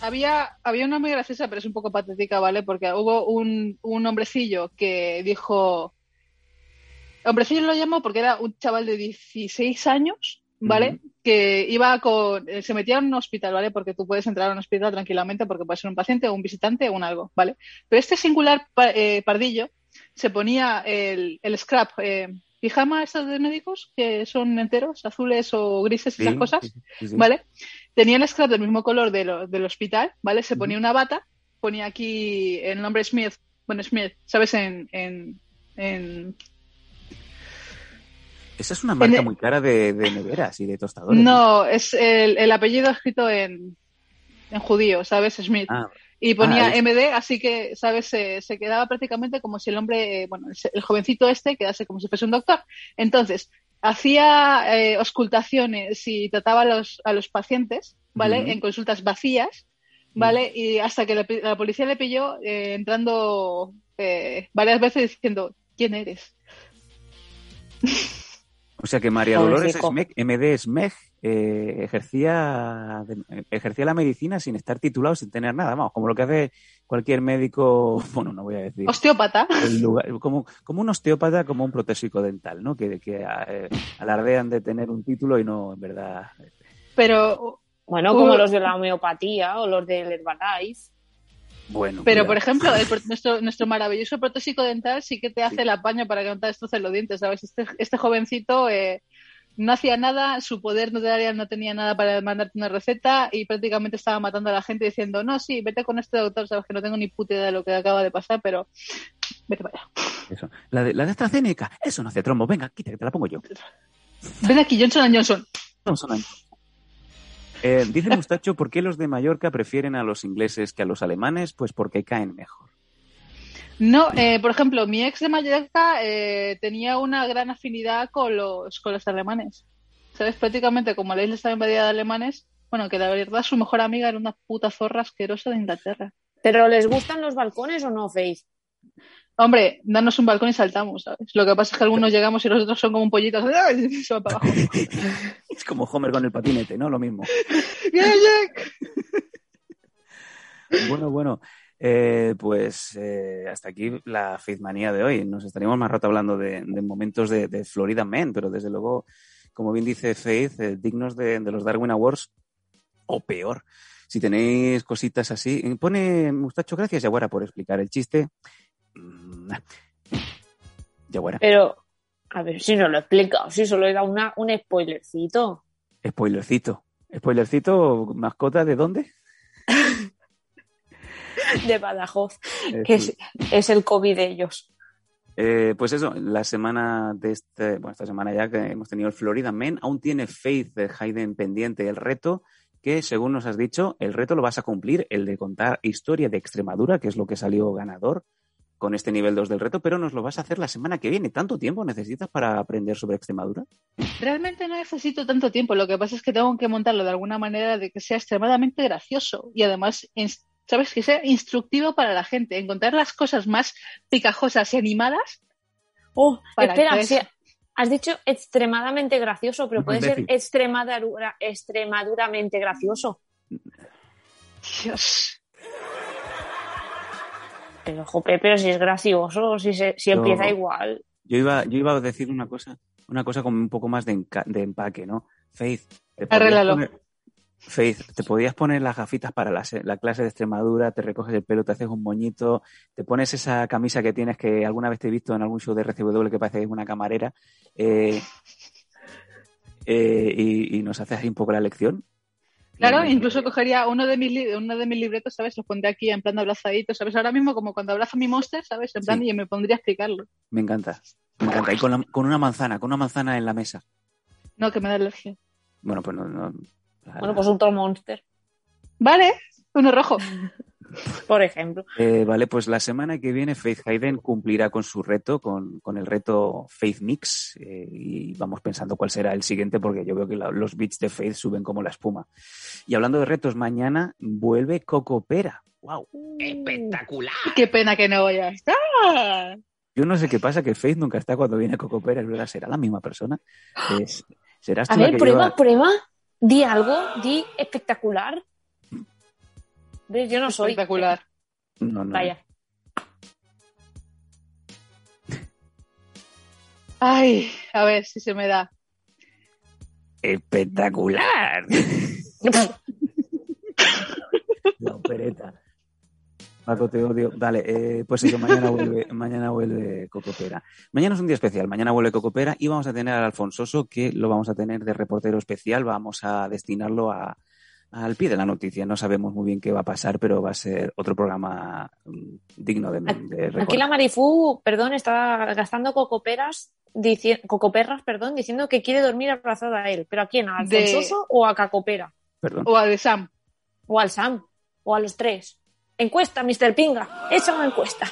Había, había una muy graciosa, pero es un poco patética, ¿vale? Porque hubo un, un hombrecillo que dijo. Hombrecillo lo llamo porque era un chaval de 16 años, ¿vale? Que iba con. eh, Se metía en un hospital, ¿vale? Porque tú puedes entrar a un hospital tranquilamente porque puede ser un paciente o un visitante o un algo, ¿vale? Pero este singular pa- eh, pardillo se ponía el, el scrap, eh, pijama estos de médicos, que son enteros, azules o grises, esas Sí, cosas. sí, sí, sí. ¿vale? Tenía el scrap del mismo color de lo- del hospital, ¿vale? Se ponía una bata, ponía aquí el nombre Smith, bueno, Smith, ¿sabes? En, en, en- Esa es una marca muy cara de, de neveras y de tostadores. No, es el, el apellido escrito en, en judío, ¿sabes? Smith. Ah, Y ponía Ah, es- MD, así que, ¿sabes? Se, se quedaba prácticamente como si el hombre, eh, bueno, el, jovencito este quedase como si fuese un doctor. Entonces, hacía eh, auscultaciones y trataba a los, a los pacientes, ¿vale? En consultas vacías, ¿vale? Y hasta que la, la policía le pilló eh, entrando eh, varias veces diciendo, ¿quién eres? o sea que María Dolores. Smeg, MD Smeg, eh, ejercía, de- ejercía la medicina sin estar titulado, sin tener nada, vamos, como lo que hace cualquier médico, bueno, no voy a decir, Osteópata. lugar- como, como un osteópata, como un protésico dental, ¿no? Que, que eh, alardean de tener un título y no, en verdad. Pero, Bueno, como los de la homeopatía o los del Herbalife. Bueno, pero cuidado. por ejemplo, el nuestro, nuestro maravilloso protésico dental sí que te hace el apaño para que no te destroces los dientes, ¿sabes? Este, este jovencito eh, no hacía nada, su poder notarial no tenía nada para mandarte una receta y prácticamente estaba matando a la gente diciendo, no, sí, vete con este doctor, sabes que no tengo ni puta idea de lo que acaba de pasar, pero vete para allá. Eso. La de, la de AstraZeneca, eso no hace trombo, venga, quita, que te la pongo yo. Ven aquí, Johnson Johnson. No son años. Eh, dice Mustacho, ¿por qué los de Mallorca prefieren a los ingleses que a los alemanes? Pues porque caen mejor. No, eh, por ejemplo, mi ex de Mallorca eh, tenía una gran afinidad con los, con los alemanes. ¿Sabes? Prácticamente como la isla estaba invadida de alemanes, bueno, que la verdad su mejor amiga era una puta zorra asquerosa de Inglaterra. ¿Pero les gustan los balcones o no, Faith? Hombre, danos un balcón y saltamos, ¿sabes? Lo que pasa es que algunos llegamos y los otros son como un pollito, ¡ay! se van para abajo. Es como Homer con el patinete, ¿no? Lo mismo. ¡Bien, Jack! Bueno, bueno, eh, pues eh, hasta aquí la Faithmanía de hoy. Nos estaríamos más rato hablando de, de momentos de, de Florida Man, pero desde luego, como bien dice Faith, eh, dignos de, de los Darwin Awards, o peor. Si tenéis cositas así, pone Mustacho, gracias, Yaguara, por explicar el chiste. Yaguara. Pero A ver si no lo he explicado, si solo he dado una, un spoilercito. Spoilercito. Spoilercito, mascota de dónde? de Badajoz, que es, es, el COVID de ellos. Eh, pues eso, la semana de este, bueno, esta semana ya que hemos tenido el Florida Men, aún tiene Faith Hayden pendiente el reto, que según nos has dicho, el reto lo vas a cumplir, el de contar historia de Extremadura, que es lo que salió ganador con este nivel 2 del reto, pero nos lo vas a hacer la semana que viene. ¿Tanto tiempo necesitas para aprender sobre Extremadura? Realmente no necesito tanto tiempo, lo que pasa es que tengo que montarlo de alguna manera de que sea extremadamente gracioso y además, ¿sabes? Que sea instructivo para la gente, encontrar las cosas más picajosas y animadas. Oh, espera, si has dicho extremadamente gracioso, pero puede ser extremadura, extremaduramente gracioso. Dios. Pero, jope, pero si es gracioso, si, se, si empieza igual. Yo iba, yo iba a decir una cosa, una cosa con un poco más de, de empaque, ¿no? Faith. Poner, Faith, te podías poner las gafitas para la, la, clase de Extremadura, te recoges el pelo, te haces un moñito, te pones esa camisa que tienes que alguna vez te he visto en algún show de RCW que parece que es una camarera, eh, eh, y, y, nos haces ahí un poco la lección. Claro, incluso cogería uno de mis uno de mis libretos, ¿sabes? Los pondría aquí en plan de abrazadito, ¿sabes? Ahora mismo como cuando abrazo a mi monster, ¿sabes? En plan, sí. y me pondría a explicarlo. Me encanta, me encanta. Y con, la, con, una manzana, con una manzana en la mesa. No, que me da alergia. Bueno, pues no... no bueno, pues un Tall Monster. Vale, uno rojo. Por ejemplo. Eh, vale, pues la semana que viene Faith Hayden cumplirá con su reto, con, con el reto Faith Mix, eh, y vamos pensando cuál será el siguiente, porque yo veo que la, los beats de Faith suben como la espuma. Y hablando de retos, mañana vuelve Coco Pera. ¡Wow! ¡Espectacular! ¡Qué pena que no voy a estar! Yo no sé qué pasa, que Faith nunca está cuando viene Coco Pera, ¿verdad? ¿Será la misma persona? Es, ¿Serás tú a ver, la que prueba, lleva... prueba. Di algo, di espectacular. ¿Ves? Yo no soy. Espectacular. No, no. Vaya. Ay, a ver si se me da. Espectacular. la opereta. Paco, te odio. Dale, eh, pues eso, mañana vuelve, mañana vuelve Cocopera. Mañana es un día especial, mañana vuelve Cocopera y vamos a tener al Alfonsoso, que lo vamos a tener de reportero especial, vamos a destinarlo a, al pie de la noticia. No sabemos muy bien qué va a pasar, pero va a ser otro programa mm, digno de, de Aquí la Marifú, perdón, está gastando cocoperas, dici cocoperras, perdón, diciendo que quiere dormir abrazada a él. ¿Pero a quién? ¿A Alfonsoso de... o a Cacopera? Perdón. O a de Sam. O al Sam. O a los tres. Encuesta, Mr. Pinga. Echa una encuesta.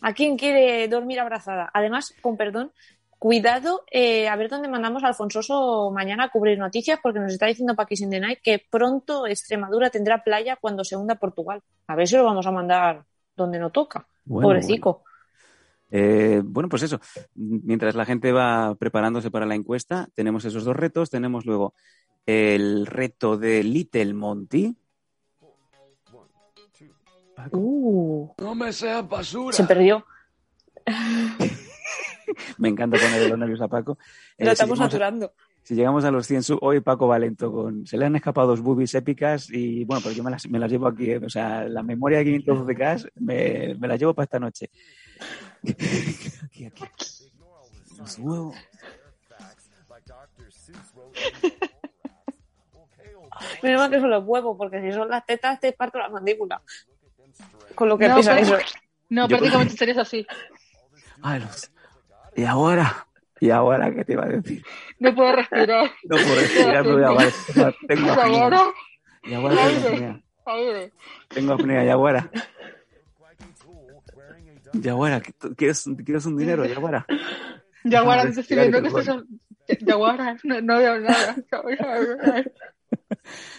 ¿A quién quiere dormir abrazada? Además, con perdón, cuidado, eh, a ver dónde mandamos a Alfonsoso mañana a cubrir noticias, porque nos está diciendo Paquis in the Night que pronto Extremadura tendrá playa cuando se hunda Portugal. A ver si lo vamos a mandar donde no toca. Bueno, Pobrecico. Bueno. Eh, bueno, pues eso. Mientras la gente va preparándose para la encuesta, tenemos esos dos retos. Tenemos luego el reto de Little Monty. Uh, no me seas basura. Se perdió. me encanta poner los nervios a Paco. Lo eh, estamos si saturando. A, si llegamos a los 100 sub, hoy Paco Valento con... Se le han escapado dos boobies épicas y bueno, pues yo me las, me las llevo aquí. ¿eh? O sea, la memoria de 512K me, me la llevo para esta noche. aquí, aquí. Los huevos. Menos mal que son los huevos, porque si son las tetas te parto la mandíbula. Con lo que no, pero, eso. No, Yo prácticamente estarías así. Ay, los... Y ahora, ¿y ahora qué te iba a decir? No puedo respirar. No puedo respirar, pero ya ahora tengo ¿Y apnea. ahora? Y ahora tengo apnea. Tengo apnea, Yaguara. Yaguara, ¿quieres, ¿quieres un dinero, Yaguara? Yaguara, te estoy viendo que respirar y estás... Yaguara, no, no veo nada.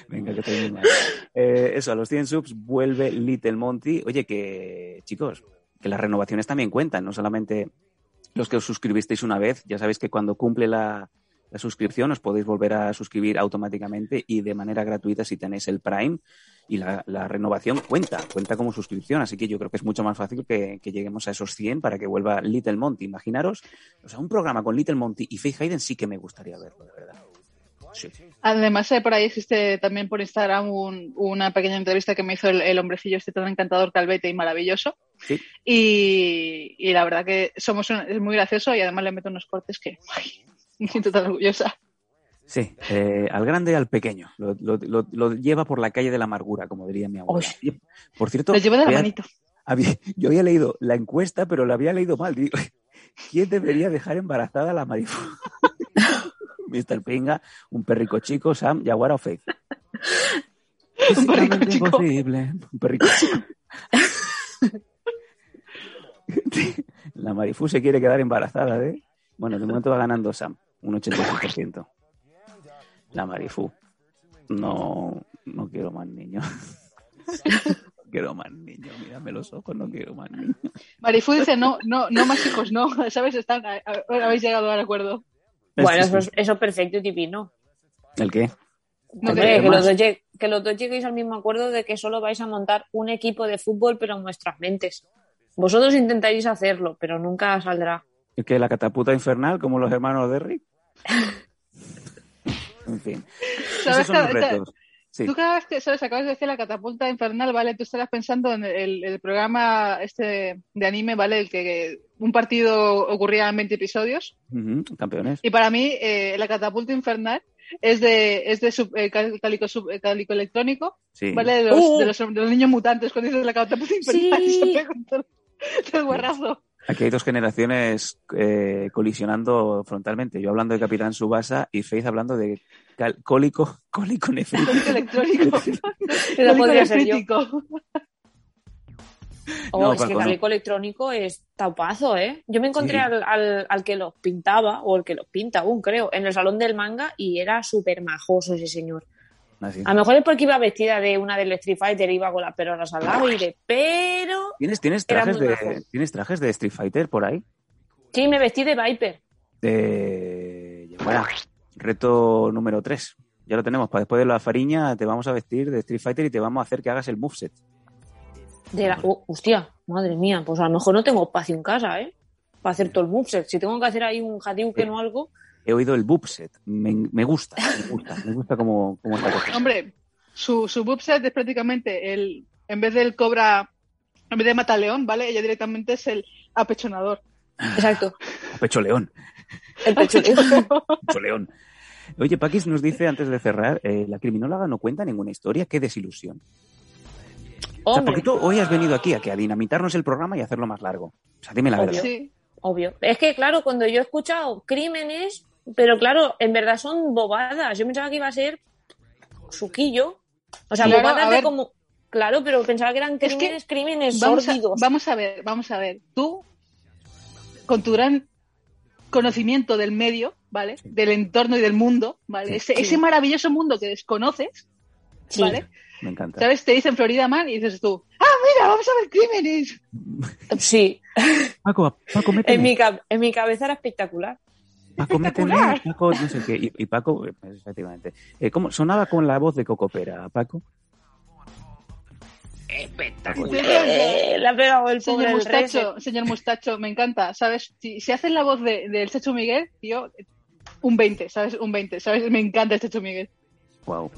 Venga, que termina. Eh, eso, a los 100 subs vuelve Little Monty. Oye, que chicos, que las renovaciones también cuentan, no solamente los que os suscribisteis una vez. Ya sabéis que cuando cumple la, la suscripción os podéis volver a suscribir automáticamente y de manera gratuita si tenéis el Prime. Y la, la renovación cuenta, cuenta como suscripción. Así que yo creo que es mucho más fácil que, que, lleguemos a esos 100 para que vuelva Little Monty. Imaginaros, o sea, un programa con Little Monty y Faith Hayden sí que me gustaría verlo, de verdad. Además, eh, por ahí existe también por Instagram un, una pequeña entrevista que me hizo el, hombrecillo este tan encantador, calvete y maravilloso. Sí. Y, y la verdad que somos un- es muy gracioso y además le meto unos cortes que ay, me siento tan orgullosa. Sí, eh, al grande y al pequeño. Lo, lo- lo- lo lleva por la calle de la amargura, como diría mi abuela. Por cierto, Lo llevo de la había- manito. había- yo había leído la encuesta, pero la había leído mal. Digo, ¿quién debería dejar embarazada a la Marifu? Mr. Pinga, un perrico chico, Sam, Jaguar o Faith. Un perrico Físicamente chico. imposible. Un perrico chico. La Marifu se quiere quedar embarazada, ¿eh? Bueno, de momento va ganando Sam, un 86%. La Marifu. No, no quiero más niños. No quiero más niños, mírame los ojos, no quiero más niños. Marifu dice no, no, no más hijos, no. ¿Sabes? Están, a- a- habéis llegado al acuerdo. Bueno, Este eso es, eso es perfecto y divino. ¿El qué? No Hombre, queréis que, los dos que los dos lleguéis al mismo acuerdo de que solo vais a montar un equipo de fútbol, pero en vuestras mentes. Vosotros intentaréis hacerlo, pero nunca saldrá. ¿El que la catapulta infernal, como los hermanos de Rick? en fin. ¿Sabes Esos son los retos. Sí. Tú cada vez que sabes, acabas de decir la catapulta infernal, ¿vale? Tú estarás pensando en el, el programa este de anime, ¿vale? El que un partido ocurría en 20 episodios. Campeones. Y para mí, eh, la catapulta infernal es de, es de sub- eh, cal- cálico, sub- eh, cálico electrónico, Sí. ¿vale? De los, ¡Uh! de, los, de los niños mutantes, cuando dices la catapulta infernal y Sí. guarrazo. Aquí hay dos generaciones eh, colisionando frontalmente. Yo hablando de Capitán Subasa y Faith hablando de cal- cólico, cólico nefrítico. Cálico electrónico. Eso cálico podría ser yo. nefrítico. Oh, No, es que Paco, no. Calico Electrónico es taupazo, ¿eh? Yo me encontré Sí. al, al, al que los pintaba, o el que los pinta aún, creo, en el salón del manga y era súper majoso ese señor. Así. A lo mejor es porque iba vestida de una del Street Fighter, iba con las peronas al lado y de... Pero... ¿Tienes, tienes, trajes de. ¿Tienes trajes de Street Fighter por ahí? Sí, me vestí de Viper. De... Bueno, reto número 3. Ya lo tenemos. Para después de la fariña te vamos a vestir de Street Fighter y te vamos a hacer que hagas el moveset. De la... oh, hostia, madre mía, pues a lo mejor no tengo espacio en casa, ¿eh? Para hacer todo el moveset. Si tengo que hacer ahí un Hadouken o algo... He oído el boopset. Me, me gusta, me gusta. Me gusta cómo, cómo está cogido. Hombre, su, su boobset es prácticamente el, en vez del cobra, en vez de mataleón, ¿vale? Ella directamente es el apechonador. Exacto. Pecho león. El pecho. Pecho león. Oye, Paquis nos dice antes de cerrar, eh, la criminóloga no cuenta ninguna historia, qué desilusión. O sea, porque tú hoy has venido aquí a que a dinamitarnos el programa y hacerlo más largo. O sea, dime la Obvio. verdad. Sí. obvio. Es que, claro, cuando yo he escuchado crímenes, pero claro, en verdad son bobadas. Yo pensaba que iba a ser suquillo. O sea, Claro, bobadas de como... Claro, pero pensaba que eran Es que crímenes, crímenes Vamos a, vamos a ver, vamos a ver. Tú, con tu gran conocimiento del medio, ¿vale? Del entorno y del mundo, ¿vale? Ese, Sí. ese maravilloso mundo que desconoces, Sí. ¿vale? Me encanta. ¿Sabes? Te dicen Florida Man y dices tú, ¡ah, mira, vamos a ver crímenes! Sí. Paco, Paco. En mi, en mi cabeza era espectacular. Paco, méteme. Paco, no sé qué. Y, y Paco, eh, efectivamente. Eh, ¿cómo, sonaba con la voz de Cocopera, Paco. Espectacular. Eh, le ha pegado el Señor Mustacho, señor Mustacho, me encanta, ¿sabes? Si, si haces la voz de- del Checho Miguel, tío, un 20, ¿sabes? Un 20, ¿sabes? Me encanta el Checho Miguel. Wow.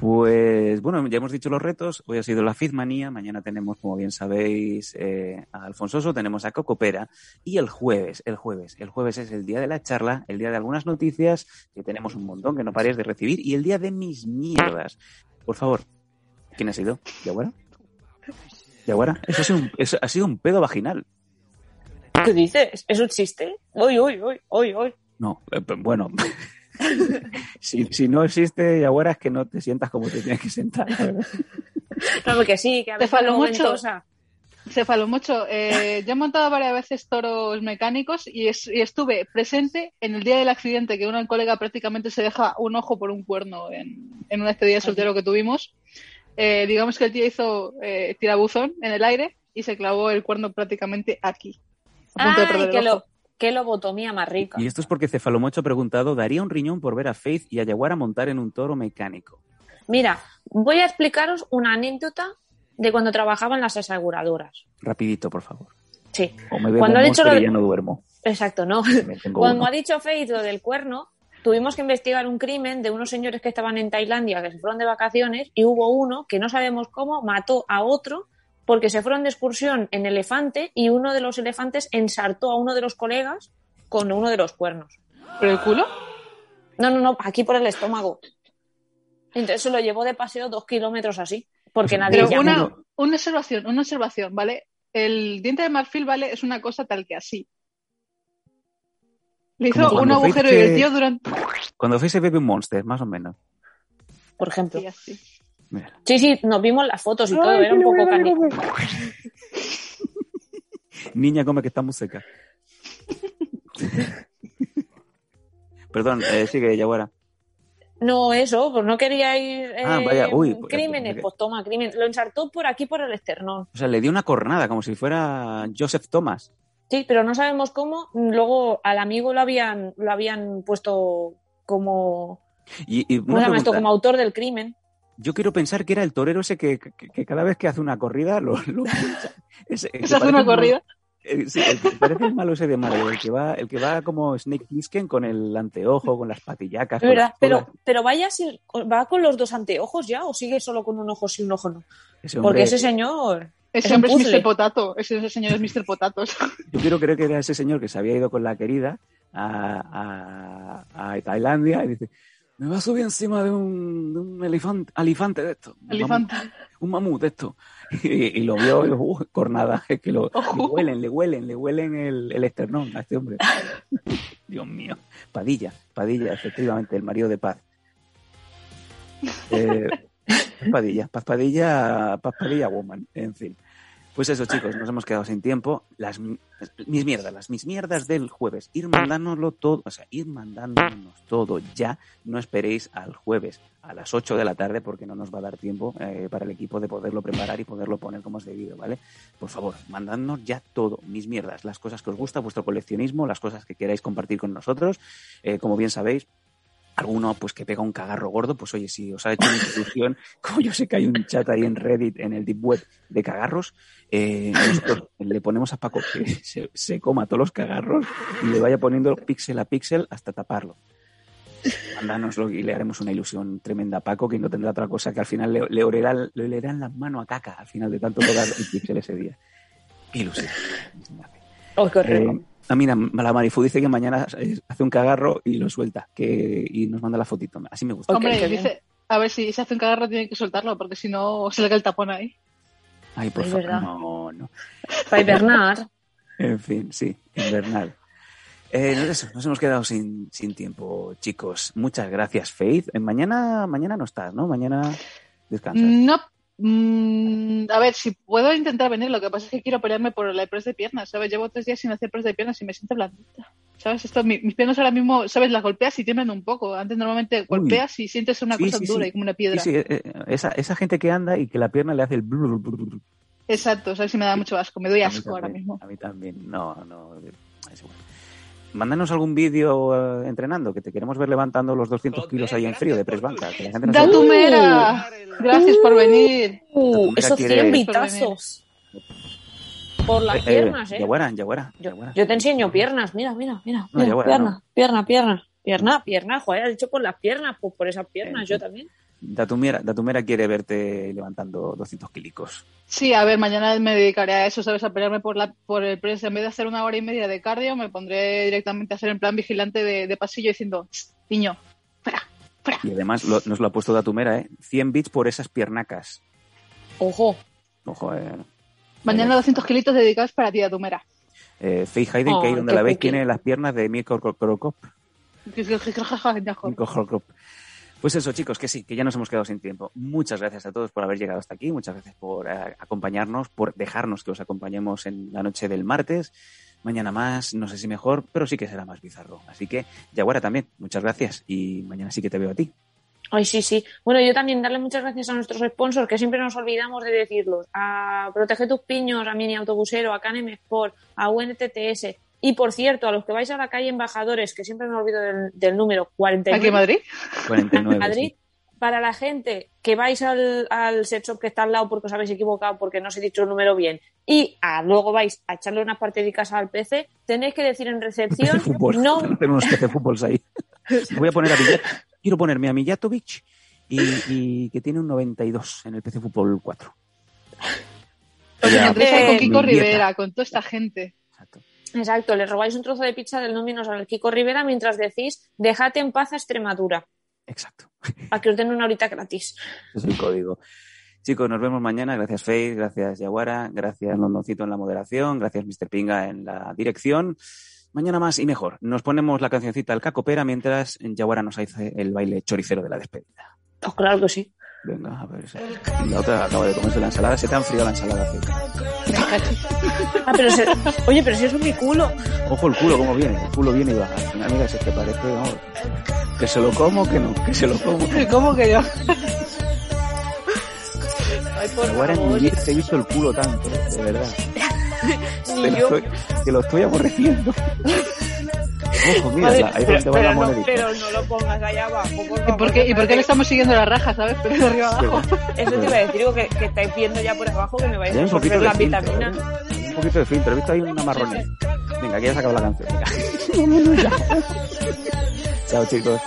Pues bueno, ya hemos dicho los retos. Hoy ha sido la Fizmanía. Mañana tenemos, como bien sabéis, eh, a Alfonsoso, tenemos a Cocopera. Y el jueves, el jueves, el jueves es el día de la charla, el día de algunas noticias, que tenemos un montón que no paréis de recibir, y el día de mis mierdas. Por favor, ¿quién ha sido? ¿Yaguara? ¿Yaguara? Eso ha sido un, eso ha sido un pedo vaginal. ¿Qué dices? ¿Eso existe? Uy, uy, uy, uy, uy. No, eh, bueno. si, si no existe Yaguara es que no te sientas como te tienes que sentar. verdad. No, porque sí, que a Te veces lo mucho. ventosa. Cefalomocho, eh, yo he montado varias veces toros mecánicos y, es- y estuve presente en el día del accidente que una colega prácticamente se deja un ojo por un cuerno en, en una despedida de soltero que tuvimos. Eh, digamos que el tío hizo eh, tirabuzón en el aire y se clavó el cuerno prácticamente aquí. A punto de Ay, perder qué, el ojo. lo, qué lobotomía más rica. Y esto es porque Cefalomocho ha preguntado, ¿daría un riñón por ver a Faith y a Yaguara montar en un toro mecánico? Mira, voy a explicaros una anécdota de cuando trabajaba en las aseguradoras. Rapidito, por favor. Sí, O me bebo Cuando ha dicho lo de- ya no duermo. exacto, ¿no? Cuando uno. ha dicho Faith lo del cuerno, tuvimos que investigar un crimen de unos señores que estaban en Tailandia, que se fueron de vacaciones, y hubo uno que no sabemos cómo mató a otro porque se fueron de excursión en elefante y uno de los elefantes ensartó a uno de los colegas con uno de los cuernos. ¿Pero el culo? No, no, no, aquí por el estómago. Entonces se lo llevó de paseo dos kilómetros así, porque nadie Pero llamó. una, una observación, una observación, ¿vale? El diente de marfil, ¿vale? Es una cosa tal que así. Le hizo un agujero y fuiste- el tío durante... Cuando fuese Baby Monster, más o menos. por ejemplo. Sí, así. Mira. Sí, sí, nos vimos las fotos y todo, era un poco cani. Niña come que está muy seca. Perdón, eh, sigue, Yaguara. No, eso, pues no quería ir. eh, Ah, vaya, uy, pues, crímenes, pues, pues toma, crimen. Lo ensartó por aquí, por el esternón. O sea, le dio una cornada, como si fuera Joseph Thomas. Sí, pero no sabemos cómo. Luego al amigo lo habían, lo habían puesto como. Y, y ¿Cómo una se llama esto? pregunta, Como autor del crimen. Yo quiero pensar que era el torero ese que, que- que cada vez que hace una corrida lo, lo pincha. Ese- que ¿Se hace una corrida? eh, sí, el que parece el malo ese de Mario, el que va, el que va como Snake Plissken con el anteojo, con las patillacas. Con verdad, las pero, pero vaya si va con los dos anteojos ya o sigue solo con un ojo sí un ojo no. Ese hombre- Porque ese señor. Ese Es hombre es. Mr. Potato. Ese, ese señor es Mr. Potatos. Yo quiero creer que era ese señor que se había ido con la querida a, a- a Tailandia y dice, me va a subir encima de un, de un elefante, elefante de esto. un mamut, Un mamut de esto. Y, y lo vio, y dijo, "Uh, cornada, es que lo, le huelen, le huelen, le huelen el, el esternón a este hombre. Dios mío. Padilla, Padilla, efectivamente, el marido de Paz. Eh, Paz Padilla, Paz Padilla, Paz Padilla Woman, en fin. Pues eso, chicos, nos hemos quedado sin tiempo. Las mi- mis mierdas, las mis mierdas del jueves. Ir todo, o sea, ir mandándonos todo ya. No esperéis al jueves a las 8 de la tarde porque no nos va a dar tiempo eh, para el equipo de poderlo preparar y poderlo poner como es debido, ¿vale? Por favor, mandadnos ya todo, mis mierdas, las cosas que os gusta, vuestro coleccionismo, las cosas que queráis compartir con nosotros. Eh, como bien sabéis, alguno pues que pega un cagarro gordo, pues oye, si os ha hecho una ilusión, como yo sé que hay un chat ahí en Reddit, en el Deep Web de cagarros, eh, nosotros le ponemos a Paco que se, se coma todos los cagarros y le vaya poniendo píxel a píxel hasta taparlo. Mándanoslo y le haremos una ilusión tremenda a Paco que no tendrá otra cosa que al final le, le, olerán, le olerán las manos a caca al final de tanto tocar el píxel ese día. Qué ilusión. Oh, horrible. Eh, ah, mira, la Marifu dice que mañana eh, hace un cagarro y lo suelta que, y nos manda la fotito. Así me gusta. Ok, Hombre, dice, a ver si se hace un cagarro tiene que soltarlo, porque si no se le cae el tapón ahí. Ay, por favor, no, no. Para hibernar. En fin, sí, invernal. Eh, eso, nos hemos quedado sin, sin tiempo, chicos. Muchas gracias, Faith. Eh, mañana, mañana no estás, ¿no? Mañana descansas. No. Mm, a ver, si puedo intentar venir, lo que pasa es que quiero pelearme por la press de piernas, ¿sabes? Llevo tres días sin hacer press de piernas y me siento blandita. ¿Sabes? Esto, mi- mis piernas ahora mismo, ¿sabes? Las golpeas y tiemblan un poco. Antes normalmente golpeas y sientes una Sí, cosa sí, dura sí. y como una piedra. sí, eh, eh, esa, esa gente que anda y que la pierna le hace el... blur, blur, blur. Exacto, ¿sabes? Si me da mucho asco, me doy asco ahora mismo. A mí también, no, no. Es igual. Mándanos algún vídeo eh, entrenando, que te queremos ver levantando los 200 kilos ahí en frío de press banca. que la gente no sabe. ¡Datumera! Gracias por venir. Uh, esos quiere- 100 vitazos. Por las Eh, piernas, ¿eh? Yaguara, Yaguara, Yo, Yaguara. yo te enseño piernas, mira, mira, mira. No, mira, pierna, no. pierna, pierna, pierna, pierna. Joder, has dicho por las piernas, pues por esas piernas, Eh, yo también. Datumera, Datumera quiere verte levantando 200 kilicos. Sí, a ver, mañana me dedicaré a eso, ¿sabes? A pelearme por, la, por el press. En vez de hacer una hora y media de cardio, me pondré directamente a hacer en plan vigilante de, de pasillo diciendo, "Tss, niño, fuera, fuera. Y además lo- nos lo ha puesto Datumera, ¿eh? 100 bits por esas piernacas. Ojo. Ojo, eh. Mañana 200 kilitos dedicados para ti, Datumera. Eh, Faye Hayden, que ahí Ay, donde la veis, tiene las piernas de Mirko Krokop. Pues eso, chicos, que sí, que ya nos hemos quedado sin tiempo. Muchas gracias a todos por haber llegado hasta aquí. Muchas gracias por eh, acompañarnos, por dejarnos que os acompañemos en la noche del martes. Mañana más, no sé si mejor, pero sí que será más bizarro. Así que, Yaguara también, muchas gracias. Y mañana sí que te veo a ti. Ay, sí, sí. Bueno, yo también darle muchas gracias a nuestros sponsors, que siempre nos olvidamos de decirlos. A Protege tus Piños, a Mini Autobusero, a Canem Sport, a UNTTS. Y por cierto, a los que vais a la calle Embajadores, que siempre me olvido del, del número 49. ¿Aquí en Madrid? 49. Madrid, sí. para la gente que vais al, al set shop que está al lado porque os habéis equivocado, porque no os he dicho el número bien, y ah, luego vais a echarle unas partidicas al PC, tenéis que decir en PC recepción, fútbol. no, hacer unos PC fútbols ahí. Me voy a poner a Millat. Quiero ponerme a Mijatovic y, y que tiene un 92 en el PC Fútbol 4. Oye, ya. Entréis ahí con Eh, Kiko dieta. Rivera, con toda esta gente. Exacto. Exacto, le robáis un trozo de pizza del Domino's al Kiko Rivera mientras decís, déjate en paz a Extremadura, Exacto. para que os den una horita gratis. Es el código. Chicos, nos vemos mañana. Gracias, Faith. Gracias, Yaguara. Gracias, Londoncito, en la moderación. Gracias, Mr. Pinga, en la dirección. Mañana más y mejor. Nos ponemos la cancioncita al cacopera mientras Yaguara nos hace el baile choricero de la despedida. Oh, claro que sí. Venga, a ver. La otra acaba de comerse la ensalada. Se te ha enfriado la ensalada. Ah, pero se- Oye, pero si es mi culo. Ojo el culo, cómo viene. El culo viene y baja. Mira, si es que parece, vamos, que se lo como, que no, que se lo como. ¿Cómo que yo? Ay, por favor. te he visto el culo tanto, de verdad. Ni Te lo, estoy, te lo estoy aborreciendo. Ojo, mira, Vale, la- ahí pero, donde va la no, monedita. pero no lo pongas allá abajo. Por ¿Y por qué, ¿y por qué le estamos siguiendo la raja, sabes? Pero de arriba abajo. Eso te iba a decir, digo que, que estáis viendo ya por abajo que me vais a de la filtro, vitamina. ¿eh? Un poquito de filtro. He visto ahí una marronía. Venga, aquí ya se acabó la canción. Venga. Chao, chicos.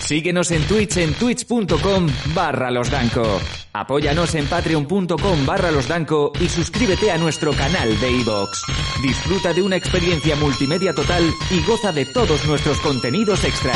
Síguenos en Twitch en twitch.com barra losdanco. Apóyanos en patreon.com barra losdanco y suscríbete a nuestro canal de iVoox. Disfruta de una experiencia multimedia total y goza de todos nuestros contenidos extra.